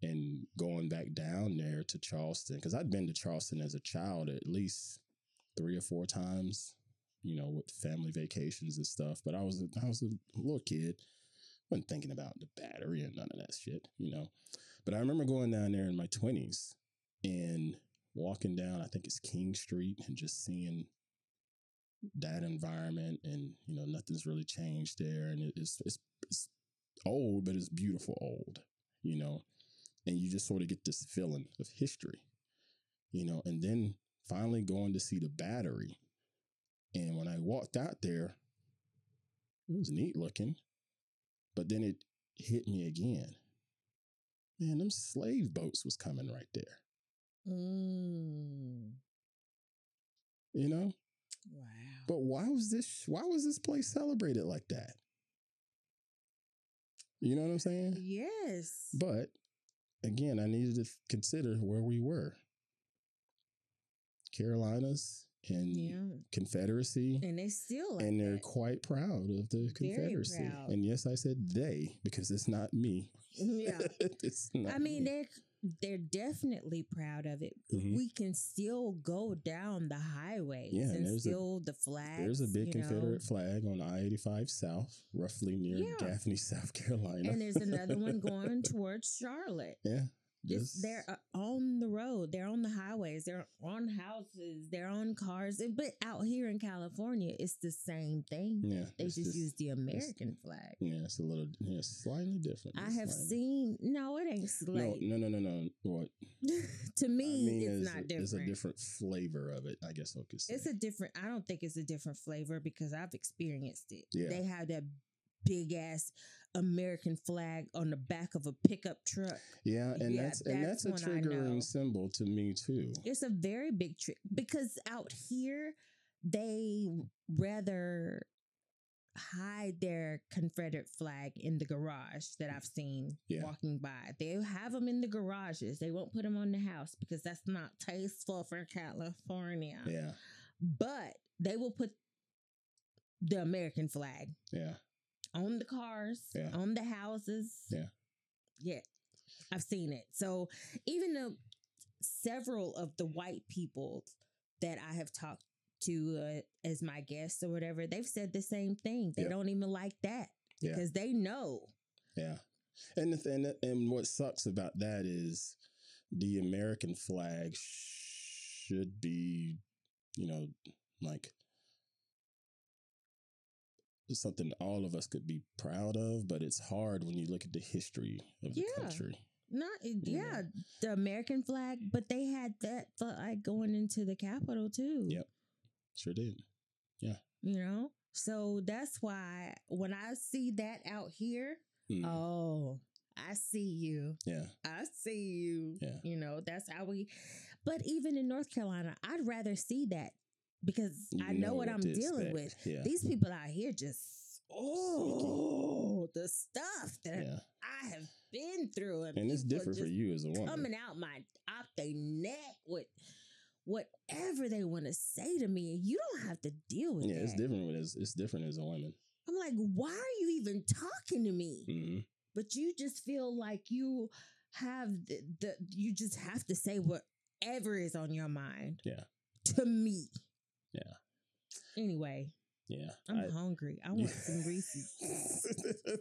and going back down there to Charleston because I'd been to Charleston as a child at least three or four times, you know, with family vacations and stuff. But I was a, I was a little kid, wasn't thinking about the battery and none of that shit, you know. But I remember going down there in my twenties and walking down, I think it's King Street, and just seeing that environment, and you know, nothing's really changed there, and it- it's it's it's old, but it's beautiful old, you know, and you just sort of get this feeling of history, you know, and then finally going to see the battery, and when I walked out there, it was neat looking, but then it hit me again. Man, them slave boats was coming right there. Mm. You know? Wow. But why was this why was this place celebrated like that? You know what I'm saying? yes. But again, I needed to consider where we were. Carolinas and yeah. Confederacy. And they still like and they're that. quite proud of the Confederacy. And yes, I said they because it's not me. Yeah. (laughs) it's not I mean, me. they're they're definitely proud of it. Mhm. We can still go down the highways Yeah, and and there's a- still the flags. There's a big you know. Confederate flag on I 85 South, roughly near Yeah. Gaffney, (laughs) South Carolina. and there's another one (laughs) going towards Charlotte. yeah. It's, they're uh, on the road. They're on the highways. They're on houses. They're on cars. But out here in California, it's the same thing. yeah. They it's just, use the American flag. Yeah, it's a little, yeah, slightly different. I have slightly- seen. No, it ain't No, no, no, no, no. What (laughs) to me, I mean it's is not a, different. It's a different flavor of it. I guess I could say. It's a different. I don't think it's a different flavor because I've experienced it. Yeah. They have that big ass American flag on the back of a pickup truck. yeah, and yeah, that's and that's, that's a one I know. triggering symbol to me too. It's a very big trick because out here they rather hide their Confederate flag in the garage that I've seen Yeah. walking by. They have them in the garages. They won't put them on the house because that's not tasteful for California. Yeah, But they will put the American flag yeah, on the cars, Yeah. on the houses. Yeah. Yeah. I've seen it. So even though several of the white people that I have talked to uh, as my guests or whatever, they've said the same thing. They Yep. don't even like that Yeah. because they know. Yeah. And the thing, and what sucks about that is the American flag should be, you know, like something all of us could be proud of, but it's hard when you look at the history of the Yeah. country. Not yeah, Yeah. the American flag, but they had that flag going into the Capitol too. Yep. Sure did. Yeah, you know? So that's why when I see that out here, Mm. oh, I see you. yeah. I see you. Yeah. You know, that's how we but even in North Carolina, I'd rather see that because You I know, what, I'm dealing expect. with. Yeah. These people out here just oh the stuff that yeah. I have been through and, And it's different for you as a woman. coming out my out their neck with whatever they want to say to me, you don't have to deal with yeah, that. it's different when it's, it's different as a woman. I'm like, why are you even talking to me? hmm But you just feel like you have the, the you just have to say whatever is on your mind. Yeah. To me. Yeah. Anyway, Yeah. I'm I- hungry. I want some Reese's. (laughs)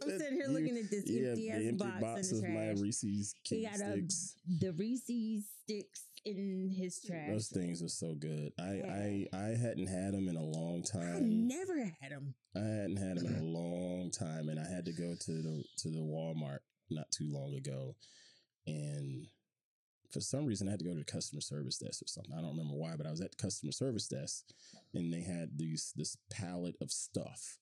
I'm sitting here You- looking at this yeah, empty ass box, box in the my. Reese's He got a, sticks. the Reese's sticks in his trash. Those things are so good. I, Yeah. I I hadn't had them in a long I time. never had them. I hadn't had them in a (clears throat) long time, and I had to go to the to the Walmart not too long ago, and for some reason I had to go to the customer service desk or something. I don't remember why, but I was at the customer service desk, and they had these this pallet of stuff,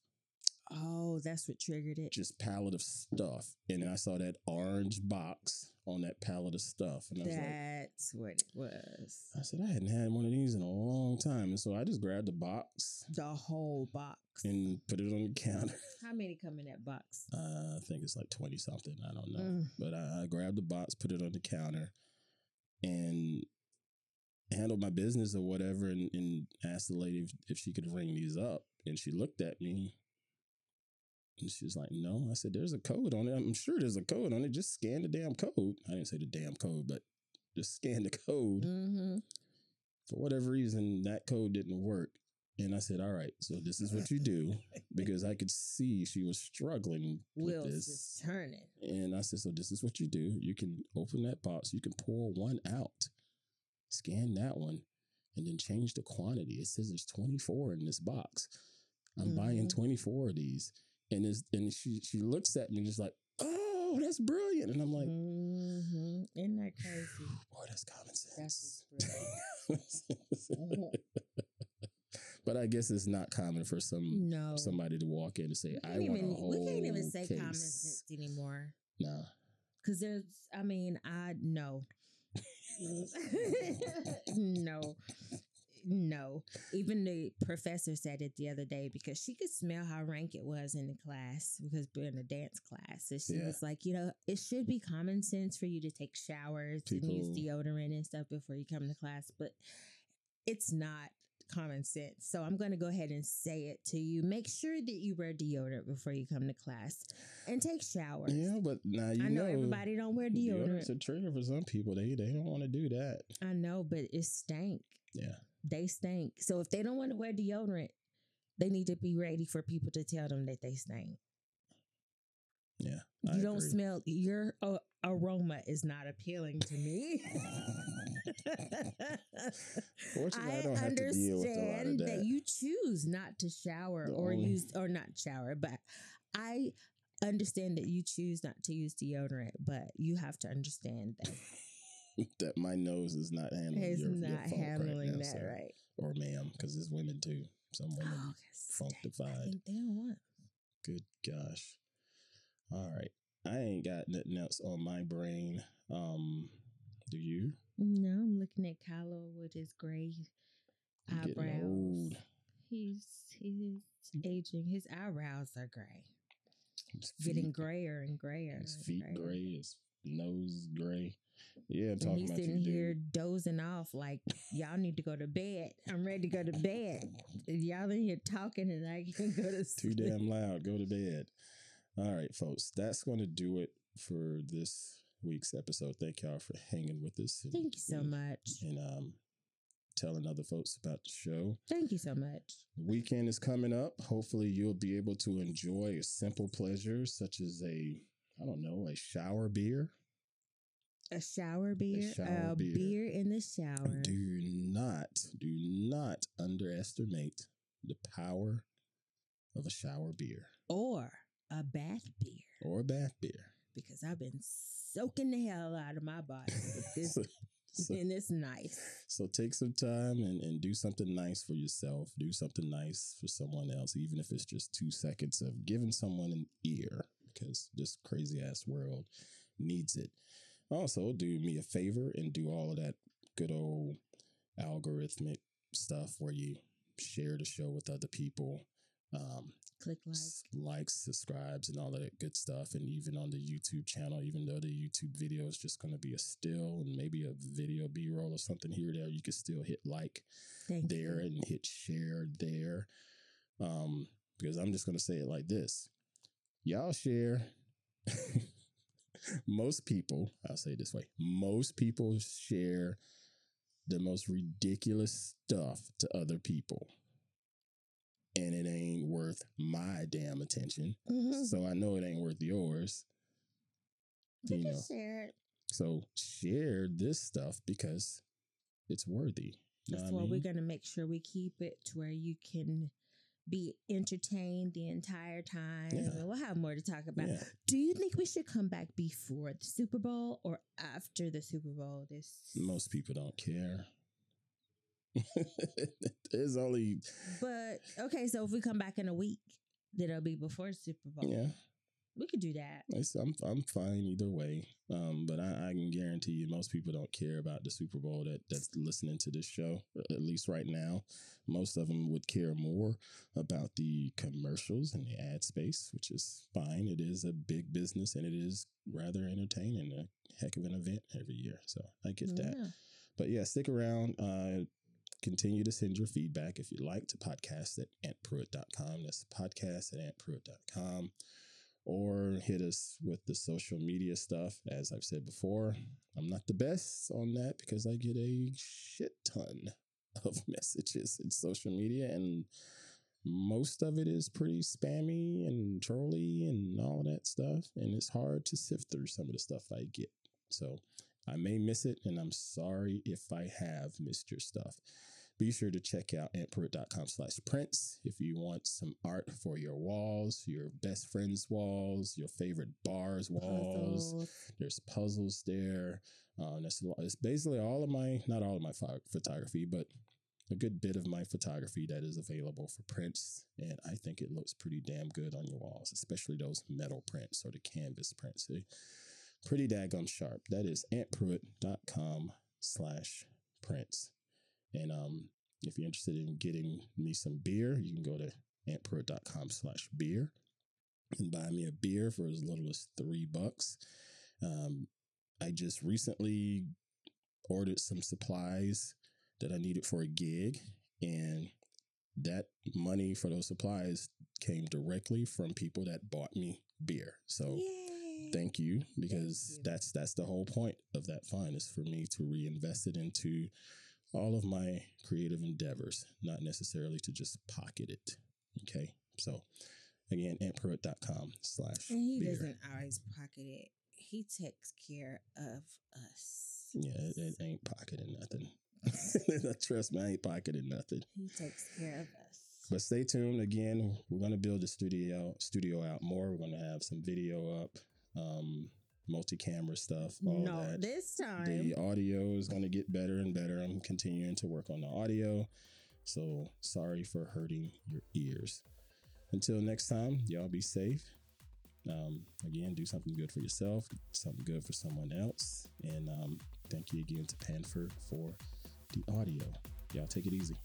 Oh, that's what triggered it. just pallet of stuff, and then I saw that orange box on that pallet of stuff, and I was like. That's what it was. I said I hadn't had one of these in a long time, and so I just grabbed the box The whole box. and put it on the counter. (laughs) How many come in that box? Uh, I think it's like twenty something. I don't know, Mm. but I, I grabbed the box, put it on the counter, and handled my business or whatever, and, and asked the lady if, if she could ring these up, and she looked at me. And she was like, "No." I said, "There's a code on it. I'm sure there's a code on it. Just scan the damn code." I didn't say the damn code, but just scan the code. Mm-hmm. for whatever reason that code didn't work and i said all right so this is what you do (laughs) because i could see she was struggling with Wheels this is turning. and i said so this is what you do you can open that box you can pull one out scan that one and then change the quantity it says there's 24 in this box i'm buying Mhm. 24 of these and and she she looks at me just like oh that's brilliant and i'm like mm-hmm. Isn't that crazy? boy that's common sense That's brilliant. (laughs) but I guess it's not common for some no. somebody to walk in and say, "I can't want even, a whole we can't even say case. common sense anymore. Nah, Because there's, I mean, I no. (laughs) no. No. Even the professor said it the other day because she could smell how rank it was in the class because we're in a dance class. So she Yeah. was like, you know, it should be common sense for you to take showers and use deodorant and stuff before you come to class, but it's not common sense. So I'm going to go ahead and say it to you. Make sure that you wear deodorant before you come to class and take showers. yeah, but now you I know, everybody don't wear deodorant's It's a trigger for some people. They they don't want to do that. I know, but it stank. Yeah, They stink. So if they don't want to wear deodorant, they need to be ready for people to tell them that they stink. yeah. You I don't agree. smell your uh, aroma is not appealing to me. (laughs) Fortunately, I I, don't have to deal with a lot of understand that. that. you choose not to shower The or only- use or not shower, but I understand that you choose not to use deodorant, but you have to understand that (laughs) that my nose is not handling it's your, your not funk handling right now, that sir. right. or ma'am, because there's women too. Some women Oh, functified. they don't want. Good gosh. All right. I ain't got nothing else on my brain. Um, do you? No, I'm looking at Kylo with his gray I'm eyebrows. old. He's he's aging. His eyebrows are gray, His getting feet- grayer and grayer. His feet grayer. gray, his nose gray. Yeah, I'm And talking he's about sitting here dude. dozing off like y'all need to go to bed. I'm ready to go to bed. (laughs) And y'all in here talking and I can go to Too damn loud. Go to bed. All right, folks. That's going to do it for this week's episode. Thank y'all for hanging with us. And, Thank you so and, much. And um, telling other folks about the show. Thank you so much. The weekend is coming up. Hopefully, you'll be able to enjoy a simple pleasure such as a, I don't know, a shower beer. A shower beer, a, shower beer. beer. in the shower. Do not, do not underestimate the power of a shower beer or a bath beer. or a bath beer. Because I've been soaking the hell out of my body with (laughs) this, So, so, and it's nice. so take some time and, and do something nice for yourself. Do something nice for someone else, even if it's just two seconds of giving someone an ear, because this crazy ass world needs it. Also, do me a favor and do all of that good old algorithmic stuff where you share the show with other people. Um, Click like. likes, subscribes, and all that good stuff. And even on the YouTube channel, even though the YouTube video is just going to be a still and maybe a video B roll or something here or there, you can still hit like Thank there you. and hit share there. Um, because I'm just going to say it like this y'all share. (laughs) most people, I'll say it this way, most people share the most ridiculous stuff to other people. And it ain't worth my damn attention. Mhm. So I know it ain't worth yours. You know. share it. So share this stuff because it's worthy. That's what why I we're gonna make sure we keep it to where you can be entertained the entire time. Yeah. And we'll have more to talk about. Yeah. Do you think we should come back before the Super Bowl or after the Super Bowl? This Most people don't care. (laughs) There's only but okay, so if we come back in a week, then it'll be before Super Bowl. yeah. We could do that. I'm I'm fine either way. Um, but I, I can guarantee you, most people don't care about the Super Bowl that that's listening to this show. At least right now, most of them would care more about the commercials and the ad space, which is fine. It is a big business and it is rather entertaining. A heck of an event every year, so I get that. But yeah, stick around. Uh, continue to send your feedback if you'd like to podcast at antpruitt.com. That's podcast at antpruitt.com. Or hit us with the social media stuff. As I've said before, I'm not the best on that because I get a shit ton (laughs) of messages in social media, and most of it is pretty spammy and trolly and all that stuff. And it's hard to sift through some of the stuff I get. So I may miss it, and I'm sorry if I have missed your stuff. Be sure to check out antpruitt.com slash prints if you want some art for your walls, your best friend's walls, your favorite bars walls. Puzzles. There's puzzles there. Um, that's lot. It's basically all of my, not all of my pho- photography, but a good bit of my photography that is available for prints. And I think it looks pretty damn good on your walls, especially those metal prints or the canvas prints. Pretty daggone sharp. That is antpruitt.com slash prints. And um, if you're interested in getting me some beer, you can go to antpruitt.com slash beer and buy me a beer for as little as three bucks. Um, I just recently ordered some supplies that I needed for a gig, and that money for those supplies came directly from people that bought me beer. So Yay. Thank you because you. that's that's the whole point of that fund is for me to reinvest it into all of my creative endeavors, not necessarily to just pocket it. Okay, so again, antpruitt.com slash And he beer. doesn't always pocket it. He takes care of us. Yeah, it, it ain't pocketing nothing. (laughs) (laughs) Trust me, I ain't pocketing nothing. He takes care of us. But stay tuned. Again, we're gonna build the studio studio out more. We're gonna have some video up, um, multi-camera stuff, all no, that. this time. The audio is gonna get better and better. I'm continuing to work on the audio. So sorry for hurting your ears. Until next time, y'all be safe. Um, again, do something good for yourself, something good for someone else. And um, thank you again to Panfurware for the audio. Y'all take it easy.